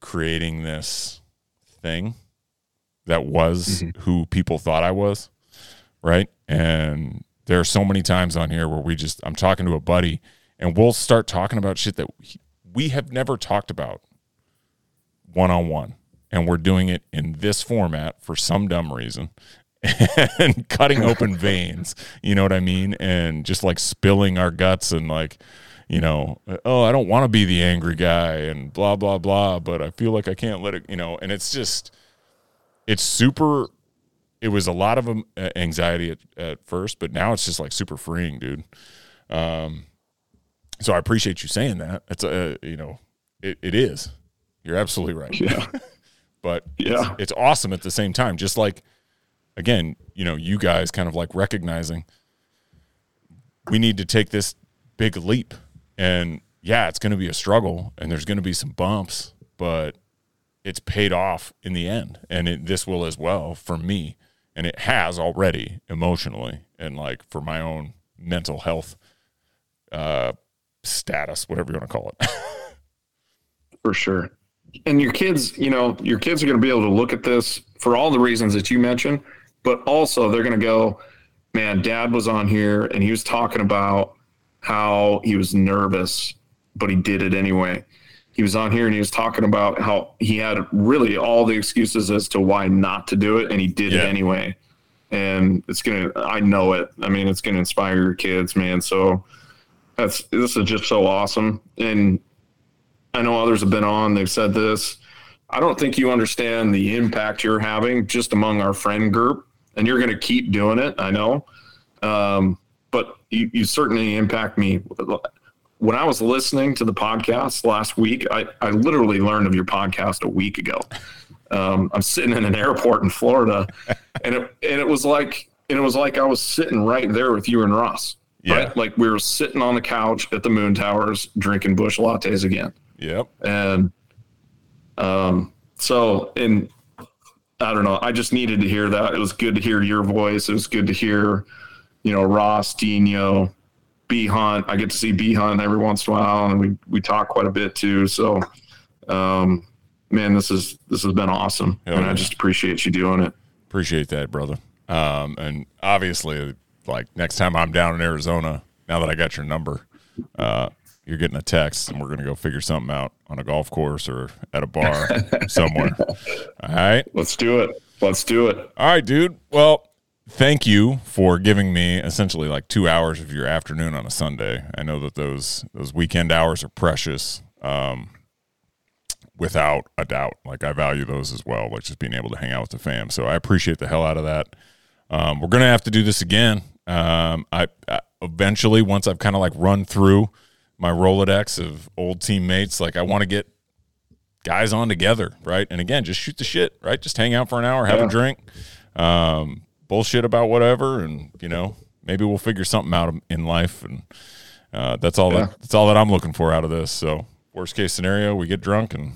Speaker 1: creating this thing that was mm-hmm. who people thought I was, right? And there are so many times on here where we just I'm talking to a buddy and we'll start talking about shit that we have never talked about one on one and we're doing it in this format for some dumb reason and cutting open veins, you know what I mean? And just like spilling our guts and like, you know, oh, I don't want to be the angry guy and blah, blah, blah, but I feel like I can't let it, you know, and it's just, it's super it was a lot of um, anxiety at, at first, but now it's just like super freeing, dude. Um, so I appreciate you saying that. It's a, you know, it, it is. You're absolutely right.
Speaker 2: Yeah.
Speaker 1: but
Speaker 2: Yeah.
Speaker 1: it's, it's awesome at the same time. Just like, again, you know, you guys kind of like recognizing we need to take this big leap. And yeah, it's going to be a struggle and there's going to be some bumps, but it's paid off in the end. And it, this will as well for me. And it has already emotionally and like for my own mental health uh, status, whatever you want to call it.
Speaker 2: for sure. And your kids, you know, your kids are going to be able to look at this for all the reasons that you mentioned, but also they're going to go, man, dad was on here and he was talking about how he was nervous, but he did it anyway. He was on here and he was talking about how he had really all the excuses as to why not to do it, and he did
Speaker 1: Yeah.
Speaker 2: it anyway. And it's gonna, I know it. I mean, it's gonna inspire your kids, man. So that's this is just so awesome. And I know others have been on, they've said this. I don't think you understand the impact you're having just among our friend group, and you're going to keep doing it. I know. Um, but you, you certainly impact me. When I was listening to the podcast last week, I, I literally learned of your podcast a week ago. Um, I'm sitting in an airport in Florida, and it and it was like and it was like I was sitting right there with you and Ross.
Speaker 1: Yeah.
Speaker 2: Right? Like we were sitting on the couch at the Moon Towers drinking bush lattes again
Speaker 1: yep.
Speaker 2: and um so and i don't know. I just needed to hear that. It was good to hear your voice. It was good to hear you know ross dino b hunt. I get to see b hunt every once in a while and we we talk quite a bit too. So um man this is this has been awesome
Speaker 1: Hell
Speaker 2: and
Speaker 1: yeah.
Speaker 2: i just appreciate you doing it.
Speaker 1: Appreciate that, brother. Um, and obviously, like next time I'm down in Arizona, now that I got your number, uh, you're getting a text, and we're gonna go figure something out on a golf course or at a bar somewhere. All right,
Speaker 2: let's do it let's do it
Speaker 1: all right, dude. Well, thank you for giving me essentially like two hours of your afternoon on a Sunday. I know that those those weekend hours are precious. Um, without a doubt. Like I value those as well, like just being able to hang out with the fam. So I appreciate the hell out of that. Um, we're gonna have to do this again. Um, I, I eventually once I've kind of like run through my Rolodex of old teammates, like I want to get guys on together, right? And again, just shoot the shit, right? Just hang out for an hour, have a drink, um, bullshit about whatever, and you know maybe we'll figure something out in life, and uh, that's all.
Speaker 2: Yeah.
Speaker 1: That, that's all that I'm looking for out of this. So worst case scenario, we get drunk and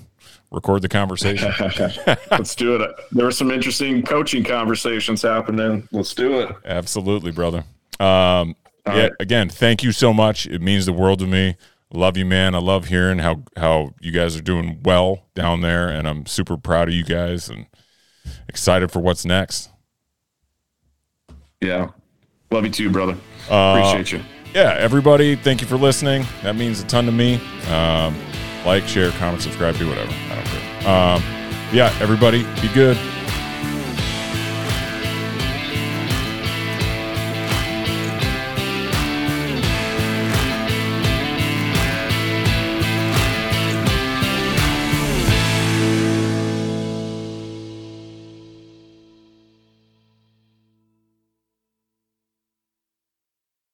Speaker 1: record the conversation.
Speaker 2: let's do it there were some interesting coaching conversations happening let's do it
Speaker 1: Absolutely, brother. Um,
Speaker 2: All
Speaker 1: yeah,
Speaker 2: right.
Speaker 1: again, thank you so much. It means the world to me. Love you, man. I love hearing how how you guys are doing well down there, and I'm super proud of you guys and excited for what's next.
Speaker 2: yeah love you too brother
Speaker 1: Uh,
Speaker 2: appreciate you
Speaker 1: yeah, everybody, thank you for listening. That means a ton to me. Um, like, share, comment, subscribe, do whatever. I don't care. Um, yeah, everybody, be good.